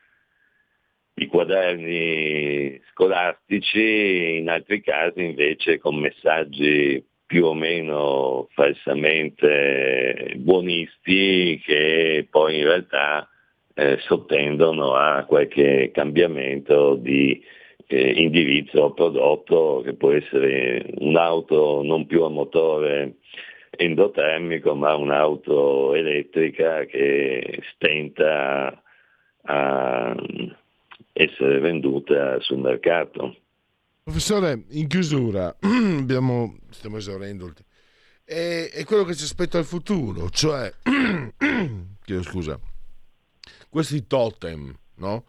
i quaderni scolastici, in altri casi invece con messaggi più o meno falsamente buonisti che poi in realtà eh, sottendono a qualche cambiamento di eh, indirizzo prodotto che può essere un'auto non più a motore endotermico ma un'auto elettrica che stenta a essere venduta sul mercato. Professore, in chiusura, *clears throat* abbiamo, stiamo esaurendo il tempo, è, è quello che ci aspetta al futuro, cioè, *clears throat* chiedo scusa, questi totem, no?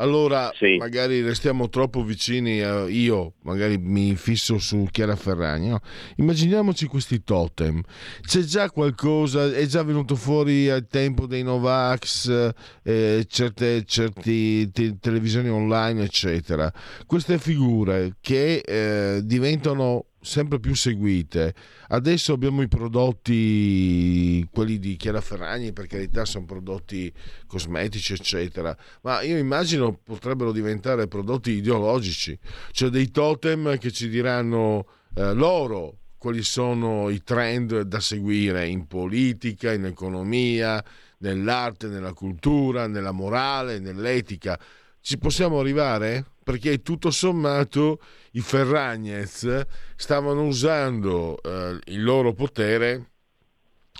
Allora, sì. magari restiamo troppo vicini, a, io magari mi fisso su Chiara Ferragni. No? Immaginiamoci questi totem. C'è già qualcosa, è già venuto fuori al tempo dei Novax, eh, certe, certe te- televisioni online, eccetera. Queste figure che eh, diventano sempre più seguite. Adesso abbiamo i prodotti, quelli di Chiara Ferragni, per carità sono prodotti cosmetici, eccetera, ma io immagino potrebbero diventare prodotti ideologici, cioè dei totem che ci diranno eh, loro quali sono i trend da seguire in politica, in economia, nell'arte, nella cultura, nella morale, nell'etica. Ci possiamo arrivare? Perché tutto sommato i Ferragnez stavano usando eh, il loro potere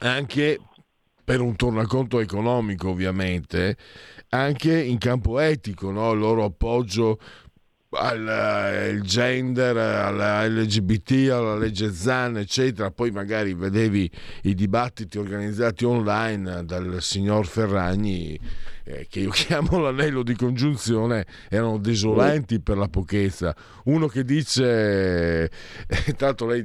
anche per un tornaconto economico ovviamente, anche in campo etico, no? il loro appoggio al eh, gender, alla LGBT, alla legge ZAN, eccetera. Poi magari vedevi i dibattiti organizzati online dal signor Ferragni eh, che io *laughs* chiamo l'anello di congiunzione, erano desolanti per la pochezza. Uno che dice, eh, tanto lei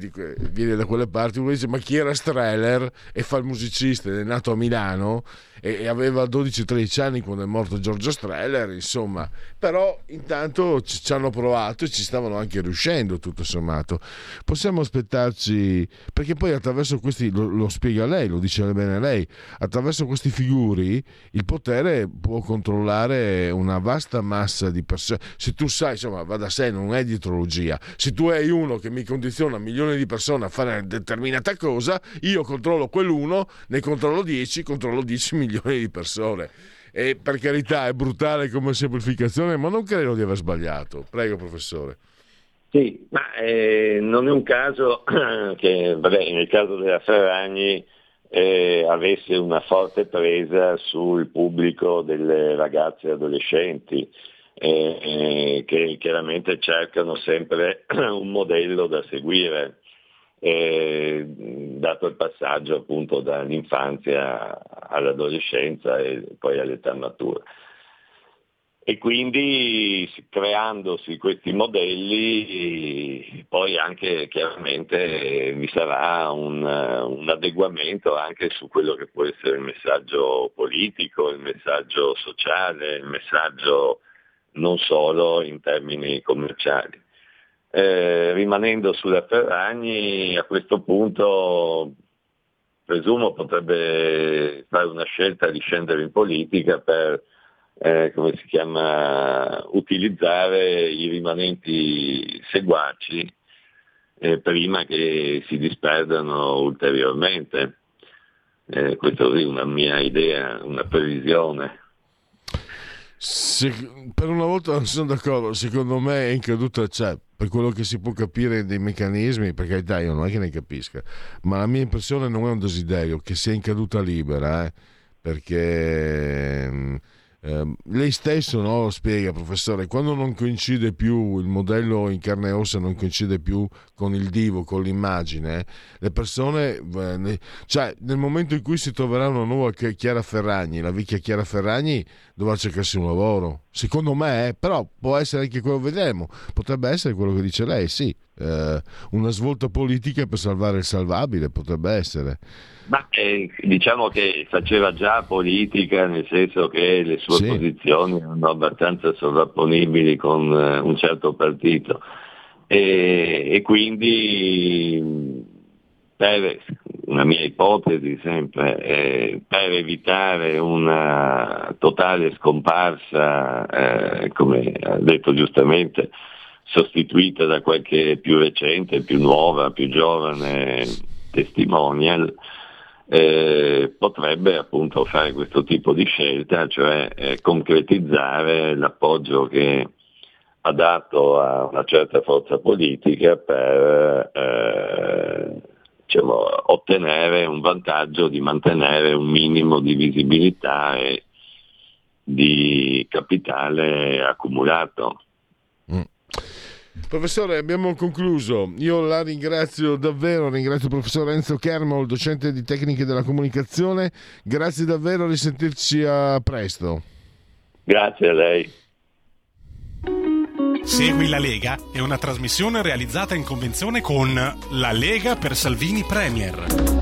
viene da quelle parti, uno dice ma chi era Streller e fa il musicista ed è nato a Milano e, aveva 12-13 anni quando è morto Giorgio Streller, insomma, però intanto ci, ci hanno provato e ci stavano anche riuscendo tutto sommato. Possiamo aspettarci, perché poi attraverso questi, lo, lo spiega lei, lo dice bene lei, attraverso questi figuri il potere può controllare una vasta massa di persone. Se tu sai, insomma, va da sé, non è dietrologia. Se tu hai uno che mi condiziona milioni di persone a fare una determinata cosa, io controllo quell'uno, ne controllo 10, controllo 10 milioni di persone. E per carità è brutale come semplificazione, ma non credo di aver sbagliato. Prego, professore. Sì, ma eh, non è un caso *clears throat* che, vabbè, nel caso della Ferragni eh, avesse una forte presa sul pubblico delle ragazze e adolescenti eh, eh, che chiaramente cercano sempre *clears throat* un modello da seguire, eh, dato il passaggio appunto dall'infanzia all'adolescenza e poi all'età matura e quindi creandosi questi modelli poi anche chiaramente vi sarà un, un, adeguamento anche su quello che può essere il messaggio politico, il messaggio sociale, il messaggio non solo in termini commerciali. Eh, rimanendo sulla Ferragni a questo punto presumo potrebbe fare una scelta di scendere in politica per eh, chiama, utilizzare i rimanenti seguaci eh, prima che si disperdano ulteriormente. Eh, questa è una mia idea, una previsione. Se, per una volta non sono d'accordo, secondo me è in caduta, cioè, per quello che si può capire dei meccanismi, perché dai, io non è che ne capisca, ma la mia impressione non è un desiderio che sia in caduta libera, eh, perché mm, eh, lei stesso no, spiega, professore, quando non coincide più il modello in carne e ossa, non coincide più con il divo, con l'immagine, le persone, eh, cioè nel momento in cui si troverà una nuova Chiara Ferragni, la vecchia Chiara Ferragni dovrà cercarsi un lavoro. Secondo me, eh, però può essere anche quello vedremo, potrebbe essere quello che dice lei, sì, eh, una svolta politica per salvare il salvabile, potrebbe essere. Ma eh, diciamo che faceva già politica, nel senso che le sue sì. posizioni erano abbastanza sovrapponibili con eh, un certo partito e, e quindi per una mia ipotesi sempre, eh, per evitare una totale scomparsa, eh, come ha detto giustamente, sostituita da qualche più recente, più nuova, più giovane testimonial, eh, potrebbe appunto fare questo tipo di scelta, cioè eh, concretizzare l'appoggio che ha dato a una certa forza politica per eh, diciamo, ottenere un vantaggio di mantenere un minimo di visibilità e di capitale accumulato. Professore, abbiamo concluso. Io la ringrazio davvero, ringrazio il professor Enzo Kermol, docente di tecniche della comunicazione. Grazie davvero, a risentirci a presto. Grazie a lei. Segui la Lega è una trasmissione realizzata in convenzione con La Lega per Salvini Premier.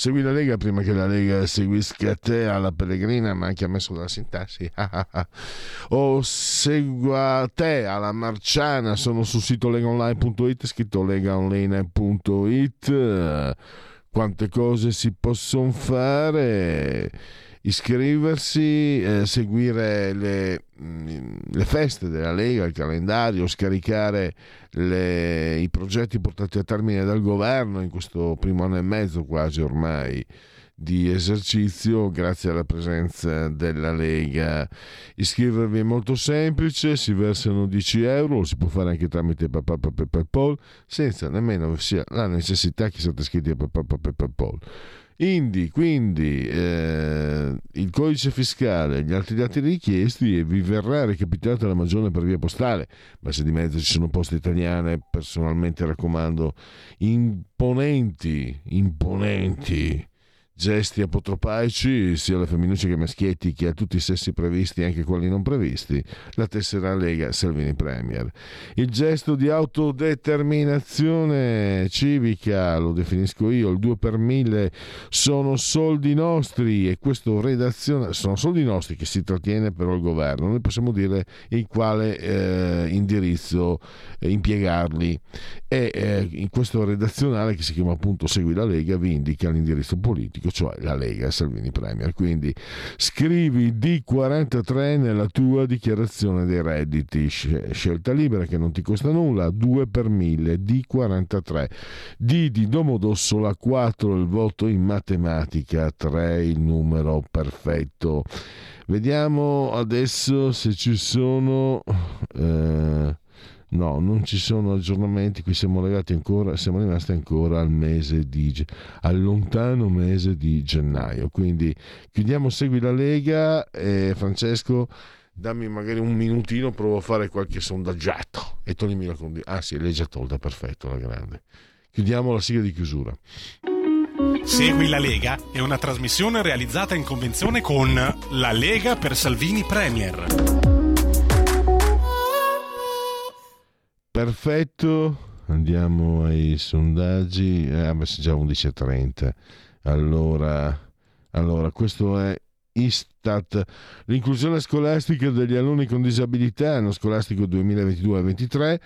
Segui la Lega prima che la Lega seguisca te alla Pellegrina, ma anche ha messo la sintassi. *laughs* o segua te alla Marciana, sono sul sito legaonline.it, scritto legaonline.it. Quante cose si possono fare? Iscriversi, eh, seguire le, mm, le, feste della Lega, il calendario, scaricare le, i progetti portati a termine dal governo in questo primo anno e mezzo quasi ormai di esercizio grazie alla presenza della Lega. Iscrivervi è molto semplice, si versano 10 euro, lo si può fare anche tramite PayPal senza nemmeno sia la necessità che siate iscritti a PayPal. Indi, quindi eh, il codice fiscale, gli altri dati richiesti e vi verrà recapitata la magione per via postale, ma se di mezzo ci sono poste italiane, personalmente raccomando, imponenti, imponenti gesti apotropaici sia alle femminucce che ai maschietti che a tutti i sessi previsti e anche quelli non previsti la tessera Lega Salvini Premier. Il gesto di autodeterminazione civica lo definisco io il 2 per 1000 sono soldi nostri e questo redazione sono soldi nostri che si trattiene però il governo. Noi possiamo dire in quale eh, indirizzo eh, impiegarli. E eh, in questo redazionale che si chiama appunto Segui la Lega vi indica l'indirizzo politico cioè la Lega Salvini Premier. Quindi scrivi D43 nella tua dichiarazione dei redditi, scelta libera che non ti costa nulla, 2 per 1000, D43. D di Domodossola 4 il voto in matematica, 3 il numero perfetto. Vediamo adesso se ci sono... Eh, No, non ci sono aggiornamenti, qui siamo ancora, siamo rimasti ancora al mese di al lontano mese di gennaio. Quindi chiudiamo Segui la Lega e Francesco dammi magari un minutino, provo a fare qualche sondaggiato e toglimi la condizione. Ah sì, l'hai già tolta, perfetto, la grande. Chiudiamo la sigla di chiusura. Segui la Lega è una trasmissione realizzata in convenzione con La Lega per Salvini Premier. Perfetto, andiamo ai sondaggi. Eh, già 11.30. Allora, allora, questo è Istat. L'inclusione scolastica degli alunni con disabilità, anno scolastico 2022-2023,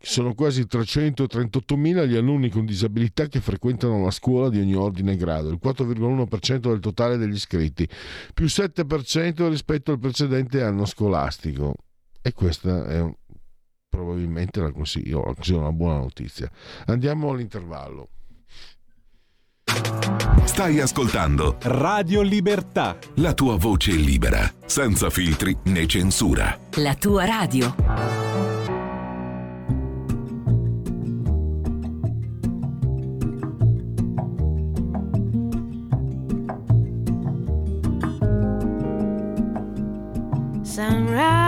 sono quasi 338.000 gli alunni con disabilità che frequentano la scuola di ogni ordine e grado, il 4,1% del totale degli iscritti, più 7% rispetto al precedente anno scolastico. E questa è probabilmente la consiglio, una buona notizia. Andiamo all'intervallo. Stai ascoltando Radio Libertà. La tua voce libera, senza filtri né censura. La tua radio. Sunrise,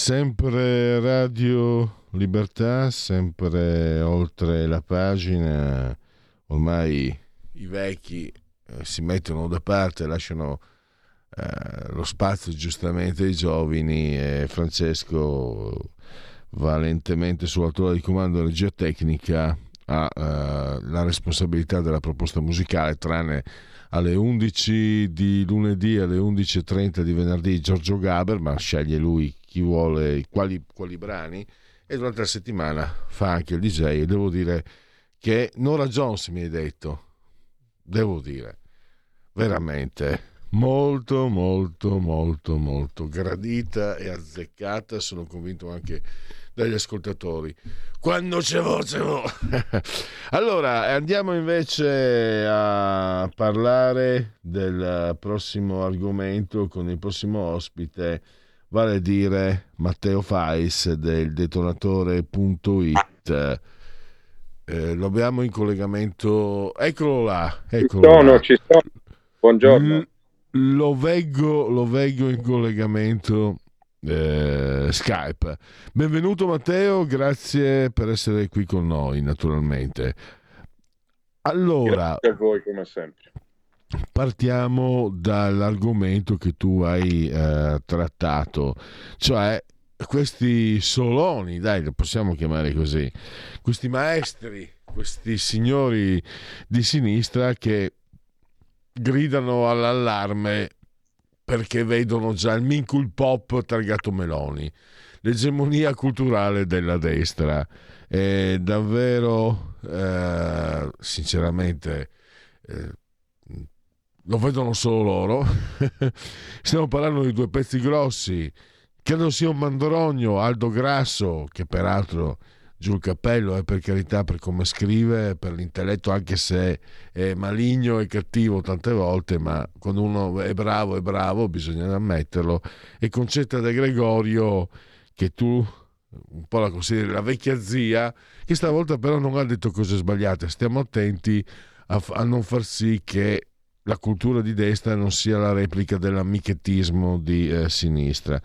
Sempre Radio Libertà, sempre oltre la pagina, ormai i vecchi eh, si mettono da parte, lasciano eh, lo spazio giustamente ai giovani e Francesco va lentamente sulla tolla di comando della regia tecnica ha eh, la responsabilità della proposta musicale, tranne alle 11 di lunedì alle 11.30 di venerdì Giorgio Gaber, ma sceglie lui chi vuole, quali, quali brani, e durante la settimana fa anche il DJ e devo dire che Nora Jones mi hai detto, devo dire, veramente molto molto molto molto gradita e azzeccata, sono convinto anche dagli ascoltatori. Quando c'è voce, vo. *laughs* allora andiamo invece a parlare del prossimo argomento con il prossimo ospite, vale a dire Matteo Fais del detonatore.it. eh, lo abbiamo in collegamento. Eccolo là. Eccolo ci sono, là. ci sono. Buongiorno. L- lo, veggo, lo veggo in collegamento eh, Skype. Benvenuto Matteo, grazie per essere qui con noi, naturalmente. Allora, grazie a voi come sempre. Partiamo dall'argomento che tu hai eh, trattato, cioè questi soloni, dai, lo possiamo chiamare così, questi maestri, questi signori di sinistra che gridano all'allarme perché vedono già il mincul pop targato Meloni, l'egemonia culturale della destra. È davvero, eh, sinceramente, eh, lo vedono solo loro. *laughs* Stiamo parlando di due pezzi grossi. Credo sia un mandorogno, Aldo Grasso, che peraltro giù il cappello, eh, per carità, per come scrive, per l'intelletto, anche se è maligno e cattivo tante volte, ma quando uno è bravo, è bravo, bisogna ammetterlo. E Concetta De Gregorio, che tu un po' la consideri la vecchia zia, che stavolta però non ha detto cose sbagliate. Stiamo attenti a, a non far sì che la cultura di destra non sia la replica dell'amichettismo di eh, sinistra.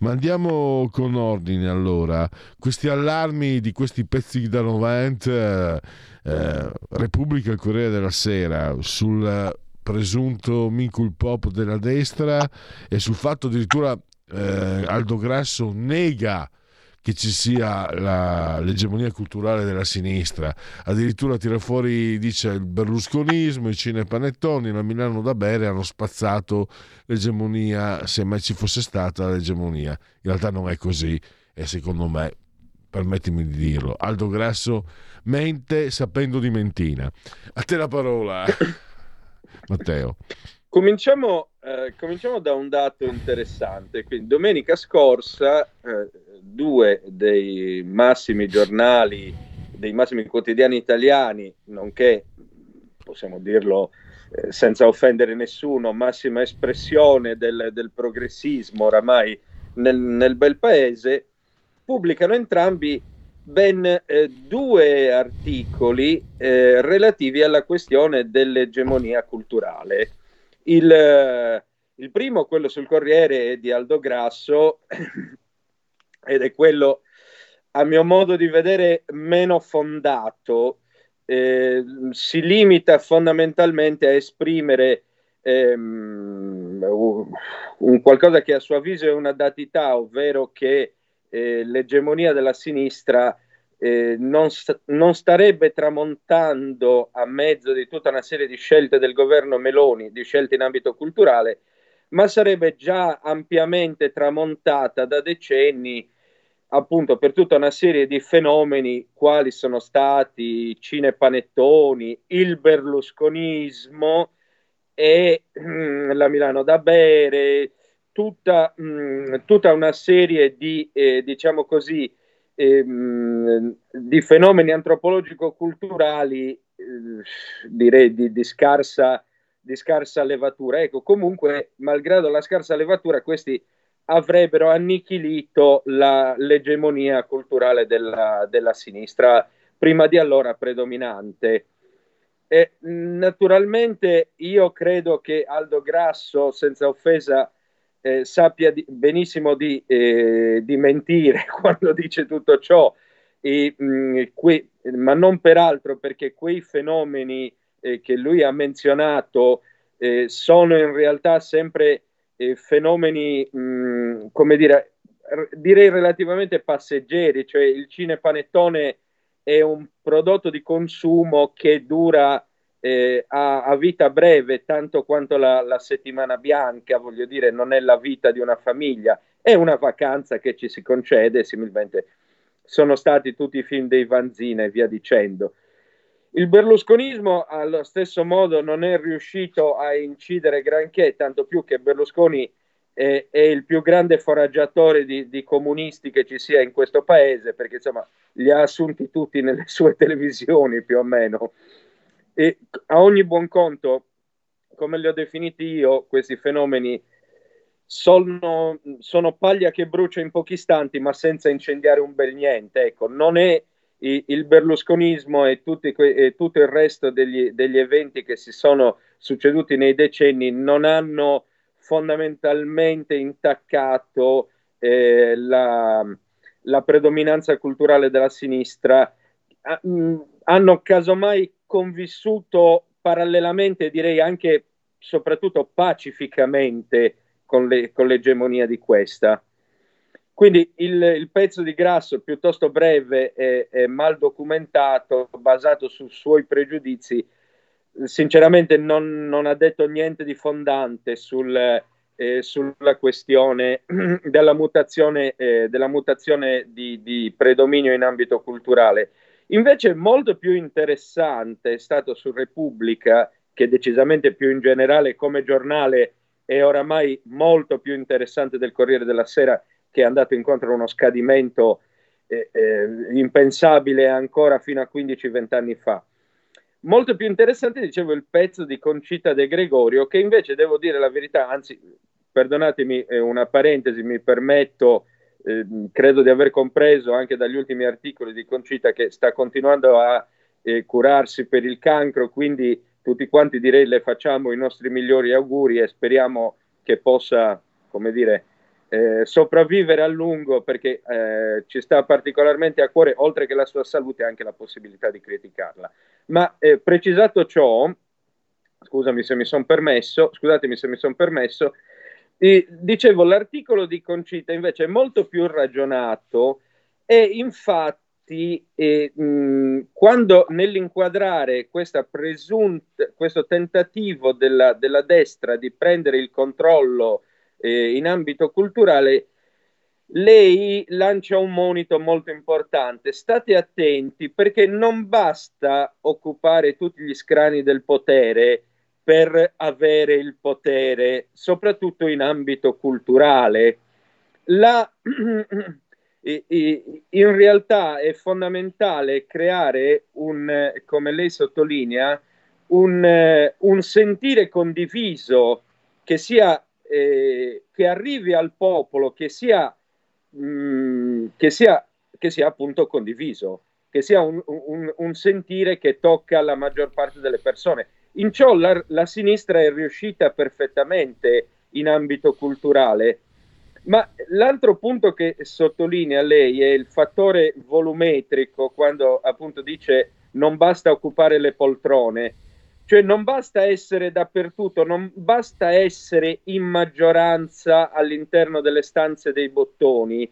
Ma andiamo con ordine allora. Questi allarmi di questi pezzi da 90, eh, Repubblica e Corea della Sera, sul presunto mincul pop della destra e sul fatto addirittura eh, Aldo Grasso nega che ci sia la, l'egemonia culturale della sinistra. Addirittura tira fuori, dice, il berlusconismo, i cinepanettoni, la Milano da bere hanno spazzato l'egemonia, se mai ci fosse stata l'egemonia. In realtà non è così e secondo me, permettimi di dirlo, Aldo Grasso mente sapendo di mentina. A te la parola, *coughs* Matteo. Cominciamo, eh, cominciamo, da un dato interessante. Quindi, domenica scorsa eh, due dei massimi giornali, dei massimi quotidiani italiani, nonché, possiamo dirlo eh, senza offendere nessuno, massima espressione del, del progressismo oramai nel, nel, bel paese, pubblicano entrambi ben eh, due articoli eh, relativi alla questione dell'egemonia culturale. Il, eh, il primo, quello sul Corriere di Aldo Grasso, *clears throat* ed è quello, a mio modo di vedere, meno fondato. Eh, si limita fondamentalmente a esprimere ehm, un qualcosa che a suo avviso è una datità, ovvero che eh, l'egemonia della sinistra eh, non, st- non, starebbe tramontando a mezzo di tutta una serie di scelte del governo Meloni, di scelte in ambito culturale, ma sarebbe già ampiamente tramontata da decenni appunto per tutta una serie di fenomeni quali sono stati i cinepanettoni, il berlusconismo e mm, la Milano da bere, tutta, mm, tutta una serie di, eh, diciamo così, eh, di fenomeni antropologico-culturali, eh, direi di, di, scarsa, di scarsa levatura. Ecco, comunque, malgrado la scarsa levatura, questi avrebbero annichilito la, l'egemonia culturale della, della, sinistra, prima di allora predominante. E, naturalmente io credo che Aldo Grasso, senza offesa, eh, sappia di, benissimo di, eh, di, mentire *laughs* quando dice tutto ciò, e, mh, mm, que, ma non peraltro perché quei fenomeni eh, che lui ha menzionato eh, sono in realtà sempre eh, fenomeni, mh, mm, come dire, direi relativamente passeggeri, cioè il cinepanettone è un prodotto di consumo che dura eh, a, a, vita breve, tanto quanto la, la, settimana bianca, voglio dire, non è la vita di una famiglia, è una vacanza che ci si concede, similmente sono stati tutti i film dei Vanzina e via dicendo. Il berlusconismo allo stesso modo non è riuscito a incidere granché, tanto più che Berlusconi è, è il più grande foraggiatore di, di, comunisti che ci sia in questo paese, perché insomma li ha assunti tutti nelle sue televisioni più o meno. E a ogni buon conto, come li ho definiti io, questi fenomeni sono, sono paglia che brucia in pochi istanti, ma senza incendiare un bel niente. Ecco, non è il berlusconismo e, que- e, tutto il resto degli, degli eventi che si sono succeduti nei decenni non hanno fondamentalmente intaccato eh, la, la, predominanza culturale della sinistra, mm, hanno casomai convissuto parallelamente, direi anche soprattutto pacificamente, con, le, con l'egemonia di questa. Quindi il, il, pezzo di Grasso piuttosto breve e, e, mal documentato, basato su suoi pregiudizi, sinceramente non, non ha detto niente di fondante sul, eh, sulla questione *clears throat* della mutazione, eh, della mutazione di, di, predominio in ambito culturale. Invece molto più interessante è stato su Repubblica, che decisamente più in generale come giornale è oramai molto più interessante del Corriere della Sera, che è andato incontro a uno scadimento eh, eh, impensabile ancora fino a 15-20 anni fa. Molto più interessante, dicevo, il pezzo di Concita De Gregorio, che invece devo dire la verità, anzi, perdonatemi eh, una parentesi, mi permetto, eh, credo di aver compreso anche dagli ultimi articoli di Concita che sta continuando a eh, curarsi per il cancro, quindi tutti quanti direi le facciamo i nostri migliori auguri e speriamo che possa, come dire, eh, sopravvivere a lungo perché eh, ci sta particolarmente a cuore, oltre che la sua salute, anche la possibilità di criticarla. Ma eh, precisato ciò, scusami se mi sono permesso, scusatemi se mi sono permesso, dicevo, l'articolo di Concita invece è molto più ragionato e infatti eh, mh, quando nell'inquadrare presunt- questo tentativo della, della destra di prendere il controllo eh, in ambito culturale, lei lancia un monito molto importante. State attenti perché non basta occupare tutti gli scrani del potere per avere il potere, soprattutto in ambito culturale. La, *clears throat* in realtà è fondamentale creare un, come lei sottolinea, un, un sentire condiviso che sia eh, che arrivi al popolo, che sia, mh, mm, che sia, che sia appunto condiviso, che sia un, un, un, sentire che tocca la maggior parte delle persone. In ciò la, la sinistra è riuscita perfettamente in ambito culturale, ma l'altro punto che sottolinea lei è il fattore volumetrico, quando appunto dice non basta occupare le poltrone. Cioè non basta essere dappertutto, non basta essere in maggioranza all'interno delle stanze dei bottoni,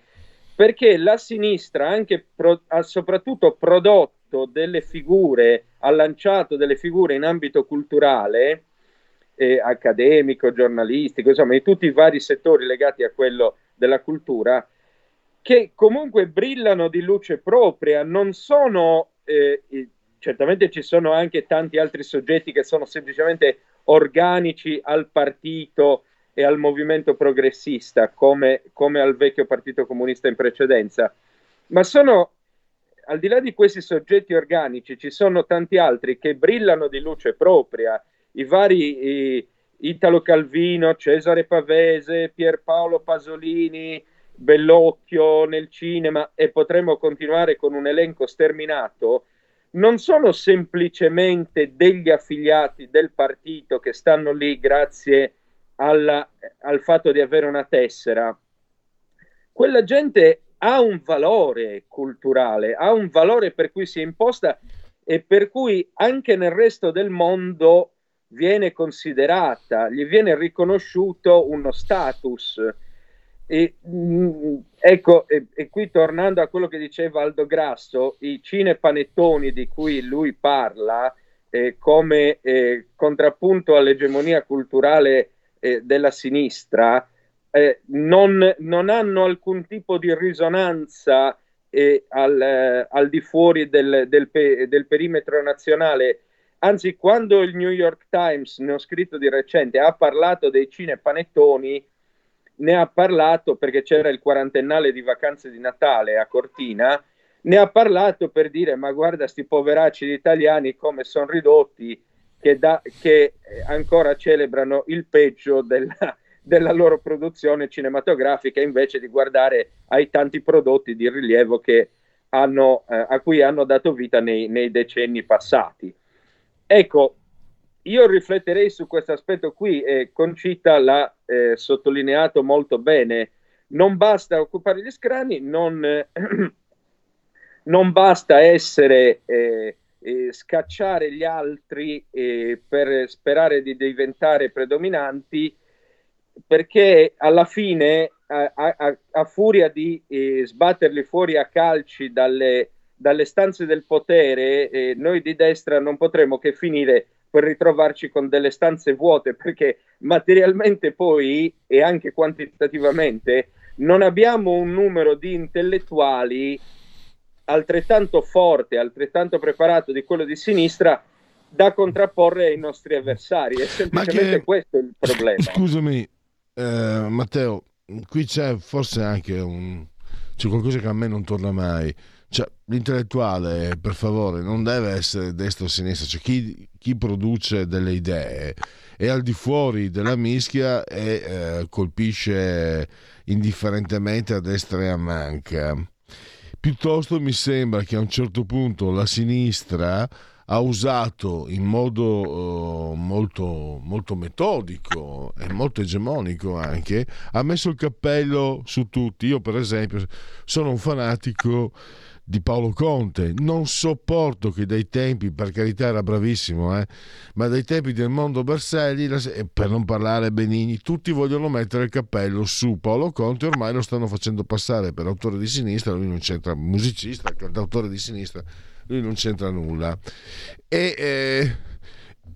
perché la sinistra anche pro, ha soprattutto prodotto delle figure, ha lanciato delle figure in ambito culturale, eh, accademico, giornalistico, insomma, in tutti i vari settori legati a quello della cultura, che comunque brillano di luce propria, non sono eh, certamente ci sono anche tanti altri soggetti che sono semplicemente organici al partito e al movimento progressista, come, come al vecchio partito comunista in precedenza, ma sono al di là di questi soggetti organici, ci sono tanti altri che brillano di luce propria, i vari i, Italo Calvino, Cesare Pavese, Pierpaolo Pasolini, Bellocchio nel cinema e potremmo continuare con un elenco sterminato non sono semplicemente degli affiliati del partito che stanno lì grazie alla, al fatto di avere una tessera. Quella gente ha un valore culturale, ha un valore per cui si è imposta e per cui anche nel resto del mondo viene considerata, gli viene riconosciuto uno status. E, mh, mm, ecco, e, e, qui tornando a quello che diceva Aldo Grasso, i cinepanettoni di cui lui parla eh, come eh, contrappunto all'egemonia culturale eh, della sinistra, eh, non, non, hanno alcun tipo di risonanza eh, al, eh, al, di fuori del, del, pe- del perimetro nazionale. Anzi, quando il New York Times, ne ho scritto di recente, ha parlato dei cinepanettoni, ne ha parlato perché c'era il quarantennale di vacanze di Natale a Cortina, ne ha parlato per dire ma guarda sti poveracci italiani come sono ridotti che, da, che, ancora celebrano il peggio della, della loro produzione cinematografica invece di guardare ai tanti prodotti di rilievo che hanno, eh, a cui hanno dato vita nei, nei decenni passati. Ecco, io rifletterei su questo aspetto qui e Concita l'ha eh, sottolineato molto bene. Non basta occupare gli scrani, non, eh, *clears throat* non basta essere eh, scacciare gli altri per sperare di diventare predominanti, perché alla fine, a, a, a furia di eh, sbatterli fuori a calci dalle, dalle stanze del potere, eh, noi di destra non potremo che finire per ritrovarci con delle stanze vuote, perché materialmente poi e anche quantitativamente non abbiamo un numero di intellettuali altrettanto forte, altrettanto preparato di quello di sinistra da contrapporre ai nostri avversari. È semplicemente che, questo il problema. *laughs* Scusami, eh, Matteo, qui c'è forse anche un, c'è qualcosa che a me non torna mai. Cioè, l'intellettuale, per favore, non deve essere destra o sinistra, cioè chi, chi produce delle idee è al di fuori della mischia e eh, colpisce indifferentemente a destra e a manca. Piuttosto mi sembra che a un certo punto la sinistra ha usato in modo uh, molto, molto metodico e molto egemonico anche, ha messo il cappello su tutti. Io per esempio sono un fanatico di Paolo Conte. Non sopporto che dai tempi, per carità era bravissimo, eh, ma dai tempi del mondo Berselli, per non parlare Benigni, tutti vogliono mettere il cappello su Paolo Conte, ormai lo stanno facendo passare per autore di sinistra, lui non c'entra, musicista, cantautore di sinistra, lui non c'entra nulla. E, eh,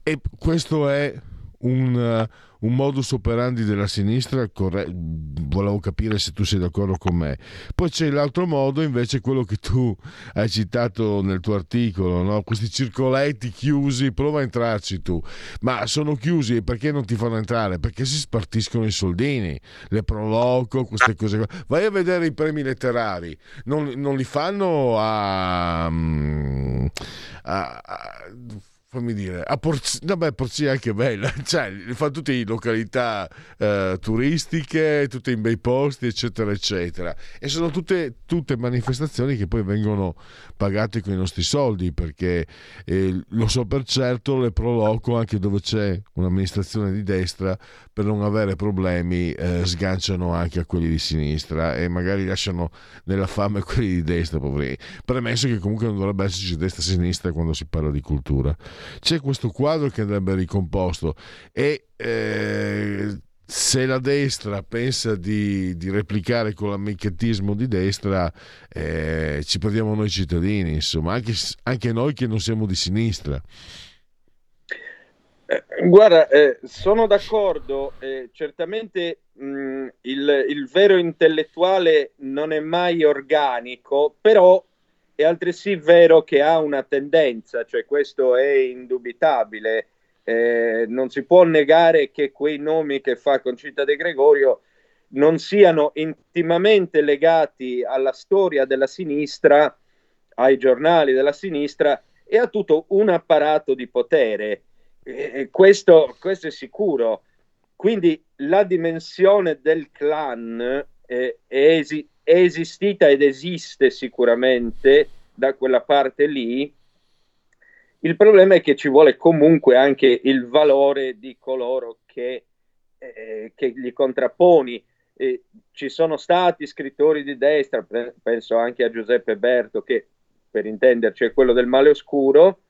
e questo è un un modus operandi della sinistra, corre- volevo capire se tu sei d'accordo con me. Poi c'è l'altro modo, invece, quello che tu hai citato nel tuo articolo, no? questi circoletti chiusi, prova a entrarci tu, ma sono chiusi perché non ti fanno entrare? Perché si spartiscono i soldini, le proloco, queste cose. Vai a vedere i premi letterari, non, non li fanno a, mm, a, a fammi dire, a Porzi, vabbè, Porzi è anche bella, *laughs* cioè, fa tutte in località eh, turistiche, tutte in bei posti, eccetera, eccetera. E sono tutte, tutte, manifestazioni che poi vengono pagate con i nostri soldi, perché eh, lo so per certo, le proloco anche dove c'è un'amministrazione di destra, per non avere problemi, eh, sganciano anche a quelli di sinistra e magari lasciano nella fame quelli di destra, poveri. Premesso che comunque non dovrebbe esserci destra e sinistra quando si parla di cultura c'è questo quadro che andrebbe ricomposto e eh, se la destra pensa di, di replicare con l'amichetismo di destra, eh, ci perdiamo noi cittadini, insomma, anche, anche, noi che non siamo di sinistra. Eh, guarda, eh, sono d'accordo, eh, certamente mh, il, il vero intellettuale non è mai organico, però è altresì vero che ha una tendenza, cioè questo è indubitabile. Eh, non si può negare che quei nomi che fa Concita De Gregorio non siano intimamente legati alla storia della sinistra, ai giornali della sinistra e a tutto un apparato di potere. Eh, questo, questo, è sicuro. Quindi la dimensione del clan eh, è, esi- è esistita ed esiste sicuramente da quella parte lì. Il problema è che ci vuole comunque anche il valore di coloro che, eh, che gli contrapponi. Eh, ci sono stati scrittori di destra, penso anche a Giuseppe Berto, che per intenderci è quello del male oscuro.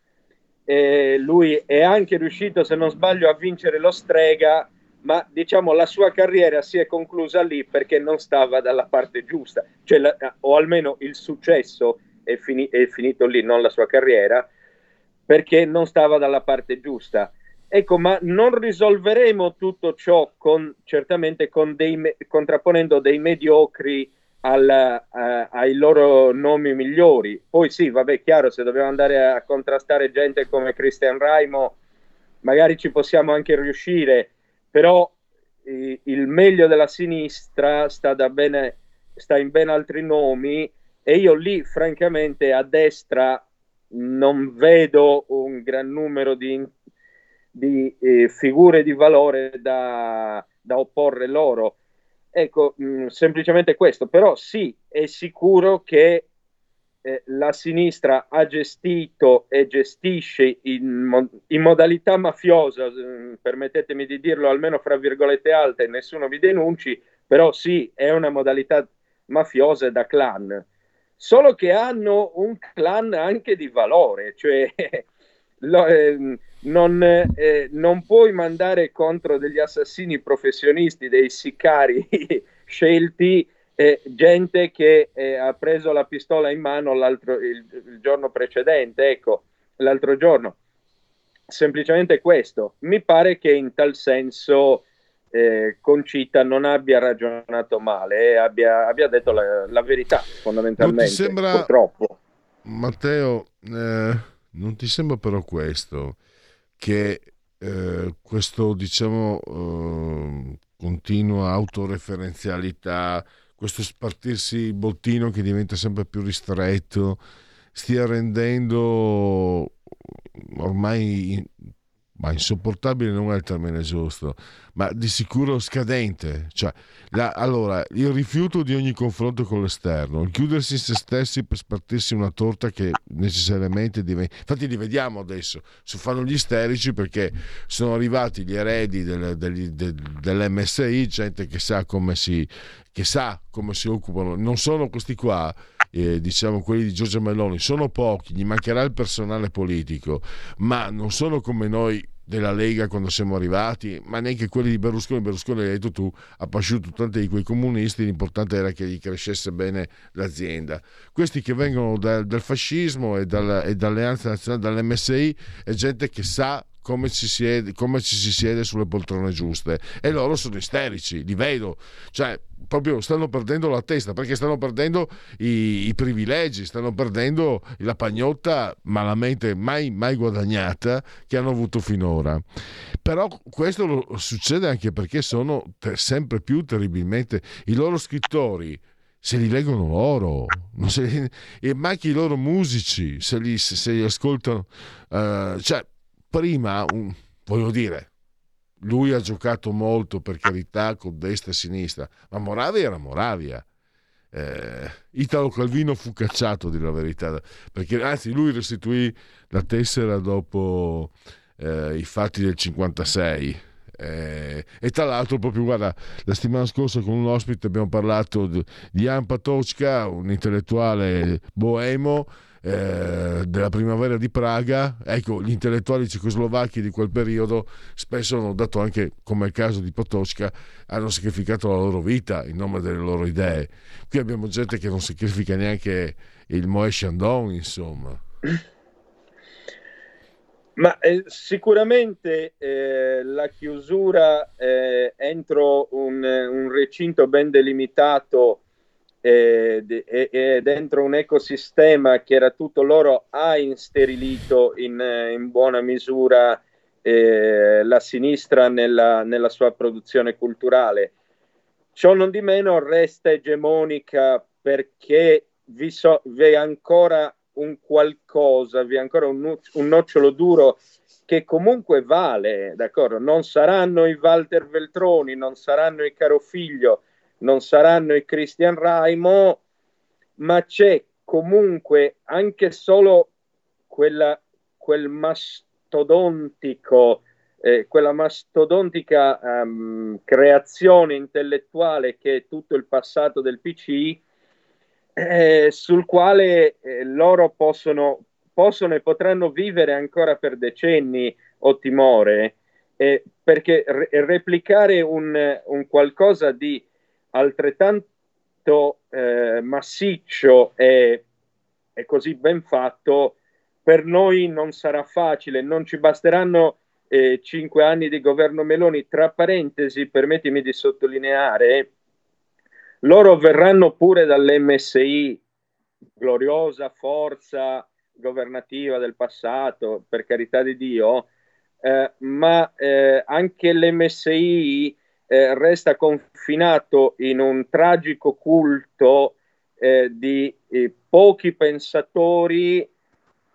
Eh, lui è anche riuscito, se non sbaglio, a vincere lo strega ma diciamo la sua carriera si è conclusa lì perché non stava dalla parte giusta, cioè la, o almeno il successo è, fini, è, finito lì, non la sua carriera, perché non stava dalla parte giusta. Ecco, ma non risolveremo tutto ciò con, certamente con dei, contrapponendo dei mediocri al, uh, ai loro nomi migliori. Poi sì, vabbè, chiaro, se dobbiamo andare a contrastare gente come Christian Raimo, magari ci possiamo anche riuscire, però eh, il meglio della sinistra sta, bene, sta, in ben altri nomi e io lì francamente a destra non vedo un gran numero di, di eh, figure di valore da, da opporre loro. Ecco, mh, mm, semplicemente questo, però sì, è sicuro che eh, la sinistra ha gestito e gestisce in, in modalità mafiosa, eh, permettetemi di dirlo almeno fra virgolette alte, nessuno vi denunci, però sì, è una modalità mafiosa da clan, solo che hanno un clan anche di valore, cioè *laughs* lo, eh, non, eh, non, puoi mandare contro degli assassini professionisti, dei sicari *laughs* scelti, eh, gente che eh, ha preso la pistola in mano il, il, giorno precedente, ecco, l'altro giorno. Semplicemente questo. Mi pare che in tal senso eh, Concita non abbia ragionato male, eh, abbia, abbia, detto la, la, verità fondamentalmente. Non ti sembra, purtroppo. Matteo, eh, non ti sembra però questo che eh, questo diciamo eh, continua autoreferenzialità, questo spartirsi il bottino che diventa sempre più ristretto, stia rendendo ormai ma insopportabile non è il termine giusto, ma di sicuro scadente. Cioè, la, allora, il rifiuto di ogni confronto con l'esterno, il chiudersi in se stessi per spartirsi una torta che necessariamente diventa... Infatti li vediamo adesso, si fanno gli isterici perché sono arrivati gli eredi del, del, del, dell'MSI, gente che sa come si, che sa come si occupano, non sono questi qua eh, diciamo quelli di Giorgia Meloni, sono pochi, gli mancherà il personale politico, ma non sono come noi della Lega quando siamo arrivati, ma neanche quelli di Berlusconi. Berlusconi, l'hai detto tu, ha pasciuto tanti di quei comunisti, l'importante era che gli crescesse bene l'azienda. Questi che vengono da, dal fascismo e, dalla, e dall'Alleanza Nazionale, dall'MSI, è gente che sa come ci, siede, come ci si siede sulle poltrone giuste e loro sono isterici, li vedo, cioè proprio stanno perdendo la testa perché stanno perdendo i, i privilegi, stanno perdendo la pagnotta malamente mai, mai guadagnata che hanno avuto finora. Però questo succede anche perché sono sempre più terribilmente i loro scrittori se li leggono loro, se, e anche i loro musici se li, se li ascoltano. Uh, cioè, prima, un, voglio dire, lui ha giocato molto per carità con destra e sinistra, ma Moravia era Moravia. Eh, Italo Calvino fu cacciato, di la verità, perché anzi lui restituì la tessera dopo eh, i fatti del 56. Eh, e tra l'altro, proprio guarda, la settimana scorsa con un ospite abbiamo parlato di Jan Patočka, un intellettuale boemo eh, della primavera di Praga, ecco, gli intellettuali cecoslovacchi di quel periodo spesso hanno dato anche, come il caso di Potocka, hanno sacrificato la loro vita in nome delle loro idee. Qui abbiamo gente che non sacrifica neanche il Moe Chandon, insomma. Ma eh, sicuramente eh, la chiusura eh, entro un, un, recinto ben delimitato e, e, e, dentro un ecosistema che era tutto loro ha insterilito in, in buona misura eh, la sinistra nella, nella, sua produzione culturale. Ciò non di meno resta egemonica perché vi, so, vi è ancora un qualcosa, vi è ancora un, un nocciolo duro che comunque vale, d'accordo? Non saranno i Walter Veltroni, non saranno i Carofiglio, non saranno i Christian Raimo, ma c'è comunque anche solo quella, quel mastodontico, eh, quella mastodontica um, creazione intellettuale che è tutto il passato del PC, eh, sul quale eh, loro possono, possono, e potranno vivere ancora per decenni o timore, eh, perché re- replicare un, un qualcosa di altrettanto eh, massiccio e, e, così ben fatto, per noi non sarà facile, non ci basteranno eh, cinque anni di governo Meloni. Tra parentesi, permettimi di sottolineare, loro verranno pure dall'MSI, gloriosa forza governativa del passato, per carità di Dio, eh, ma eh, anche l'MSI eh, resta confinato in un tragico culto eh, di eh, pochi pensatori,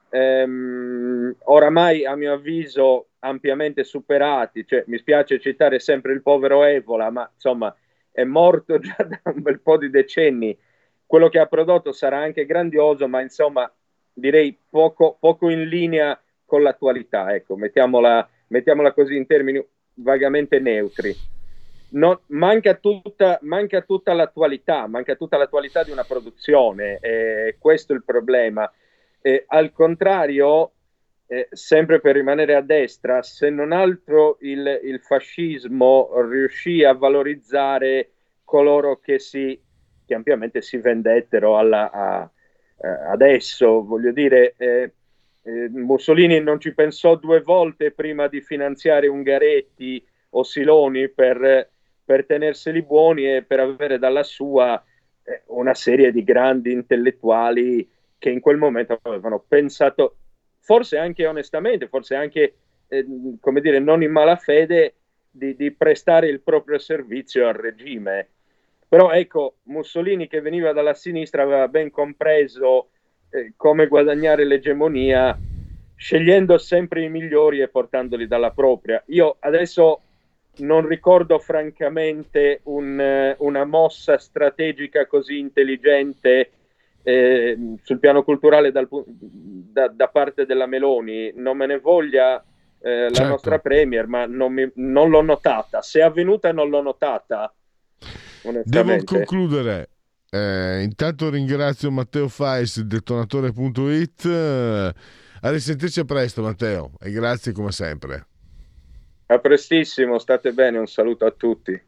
ehm, oramai a mio avviso ampiamente superati, cioè, mi spiace citare sempre il povero Evola, ma insomma è morto *laughs* già da un bel po' di decenni. Quello che ha prodotto sarà anche grandioso, ma insomma direi poco, poco in linea con l'attualità, ecco, mettiamola, mettiamola così in termini vagamente neutri. Non, manca, tutta, manca, tutta, l'attualità, manca tutta l'attualità di una produzione, eh, questo è il problema. Eh, al contrario, eh, sempre per rimanere a destra, se non altro il, il fascismo riuscì a valorizzare coloro che, si, che ampiamente si vendettero alla, a, a, adesso, voglio dire, eh, eh, Mussolini non ci pensò due volte prima di finanziare Ungaretti o Siloni per, per tenerseli buoni e per avere dalla sua eh, una serie di grandi intellettuali che in quel momento avevano pensato, forse anche onestamente, forse anche, eh, come dire, non in malafede, di, di prestare il proprio servizio al regime. Però ecco, Mussolini che veniva dalla sinistra aveva ben compreso eh, come guadagnare l'egemonia scegliendo sempre i migliori e portandoli dalla propria. Io adesso non ricordo francamente un, eh, una mossa strategica così intelligente eh, sul piano culturale dal, da, da, parte della Meloni. Non me ne voglia eh, la certo. nostra Premier, ma non, mi, non, l'ho notata. Se è avvenuta, non l'ho notata. Devo concludere. Eh, intanto ringrazio Matteo Fais, detonatore.it. A risentirci a presto, Matteo, e grazie come sempre. A prestissimo, state bene, un saluto a tutti.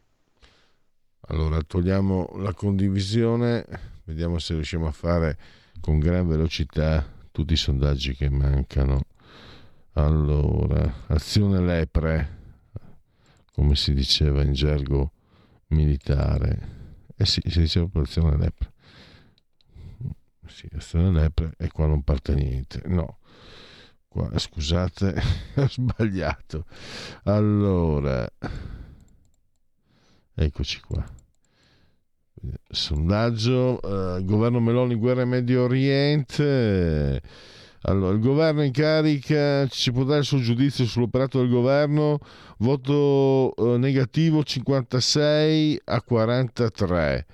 Allora, togliamo la condivisione, vediamo se riusciamo a fare con gran velocità tutti i sondaggi che mancano. Allora, azione lepre, come si diceva in gergo militare. Eh sì, si diceva operazione lepre. Sì, azione lepre e qua non parte niente. No. Qua, scusate, *laughs* ho sbagliato. Allora, eccoci qua. Sondaggio, eh, governo Meloni, guerra in Medio Oriente. Allora, il governo in carica ci può dare il suo giudizio sull'operato del governo. Voto eh, negativo 56 a 43.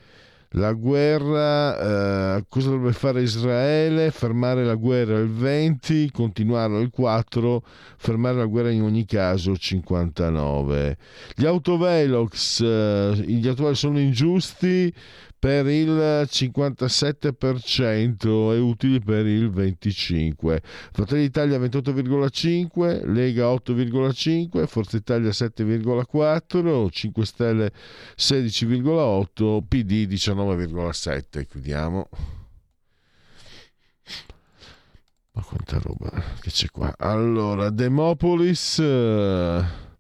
La guerra, eh, cosa dovrebbe fare Israele? Fermare la guerra il 20, continuarla il 4, fermare la guerra in ogni caso 59. Gli autovelox, eh, gli autoveli sono ingiusti per il 57% e utili per il 25%. Fratelli d'Italia 28,5%, Lega 8,5%, Forza Italia 7,4%, 5 Stelle 16,8%, PD 19,7%. Chiudiamo. Ma quanta roba che c'è qua. Allora, Demopolis...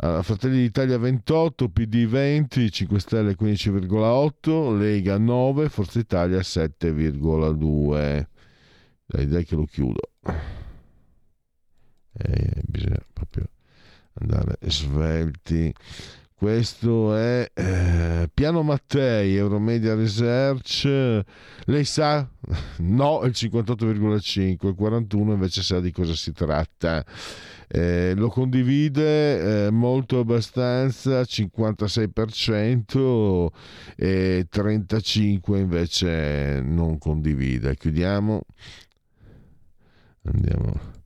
Uh Fratelli d'Italia 28, PD 20, 5 Stelle 15,8, Lega 9, Forza Italia 7,2. Dai, dai che lo chiudo. Eh, bisogna proprio andare svelti. Questo è eh, Piano Mattei, Euromedia Research. Lei sa? No, il 58,5, il 41 invece sa di cosa si tratta. Eh, lo condivide eh, molto abbastanza 56% e 35% invece non condivide chiudiamo andiamo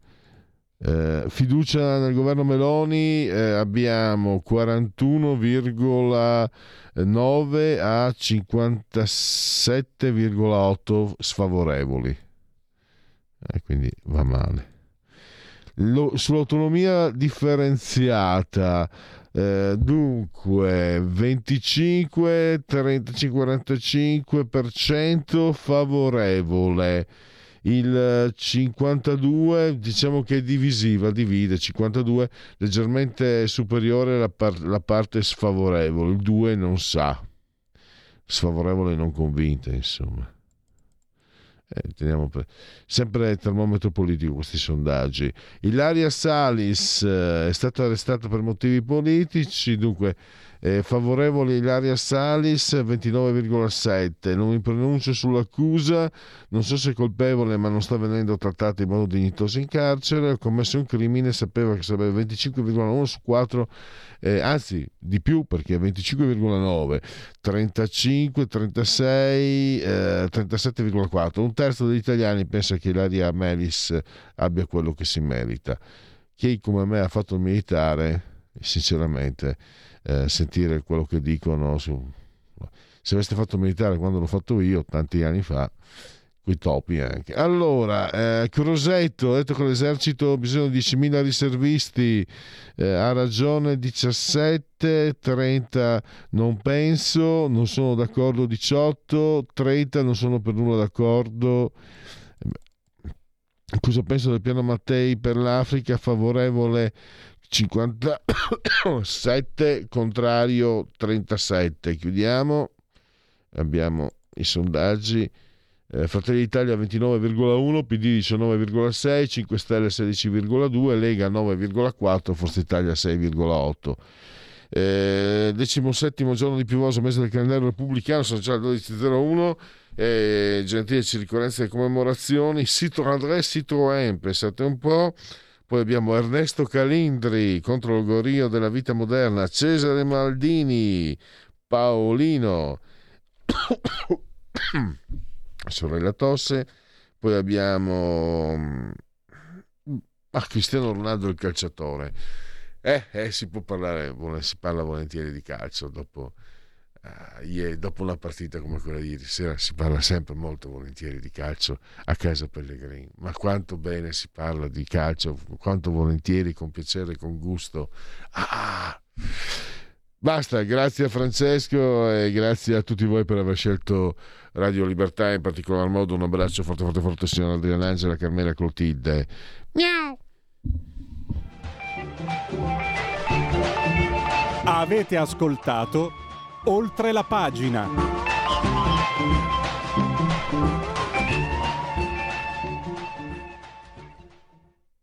eh, fiducia nel governo Meloni eh, abbiamo 41,9 a 57,8 sfavorevoli. Eh, quindi va male. Lo, sull'autonomia differenziata eh, dunque 25 35 45% favorevole il 52 diciamo che è divisiva divide 52 leggermente superiore la, par- la parte sfavorevole il 2 non sa sfavorevole non convinta insomma eh, per... sempre termometro politico questi sondaggi. Ilaria Salis eh, è stata arrestata per motivi politici, dunque Eh, favorevole Ilaria Salis 29,7. Non mi pronuncio sull'accusa, non so se è colpevole ma non sta venendo trattata in modo dignitoso in carcere. Ha commesso un crimine, sapeva che sarebbe 25,1 su 4 eh, anzi di più perché 25,9, 35, 36, eh, 37,4. Un terzo degli italiani pensa che Ilaria Melis abbia quello che si merita. Chi come me ha fatto il militare, sinceramente, eh, sentire quello che dicono su... Se aveste fatto il militare quando l'ho fatto io, tanti anni fa, quei topi anche. Allora, eh, Crosetto ha detto che l'esercito ha bisogno di 10.000 riservisti, eh, ha ragione 17, 30 non penso, non sono d'accordo 18, 30 non sono per nulla d'accordo. Cosa penso del piano Mattei per l'Africa? Favorevole 57, contrario 37. Chiudiamo. Abbiamo i sondaggi eh, Fratelli d'Italia 29,1, PD 19,6, 5 Stelle 16,2, Lega 9,4, Forza Italia 6,8. Eh, decimo settimo giorno di piovoso mese del calendario repubblicano, sono già le 12.01. Eh, gentili ricorrenze e commemorazioni. André, Citroën, pensate un po'. Poi abbiamo Ernesto Calindri contro il gorio della vita moderna, Cesare Maldini, Paolino *coughs* sorella Tosse, poi abbiamo ah, Cristiano Ronaldo il calciatore. Eh, eh, si può parlare, si parla volentieri di calcio dopo, uh, dopo una partita come quella di ieri sera si parla sempre molto volentieri di calcio a casa Pellegrini, ma quanto bene si parla di calcio, quanto volentieri, con piacere, con gusto. Ah! Basta, grazie a Francesco e grazie a tutti voi per aver scelto Radio Libertà, in particolar modo un abbraccio forte forte forte signora Adriana Angela, Carmela Clotilde. Miau! Avete ascoltato oltre la pagina.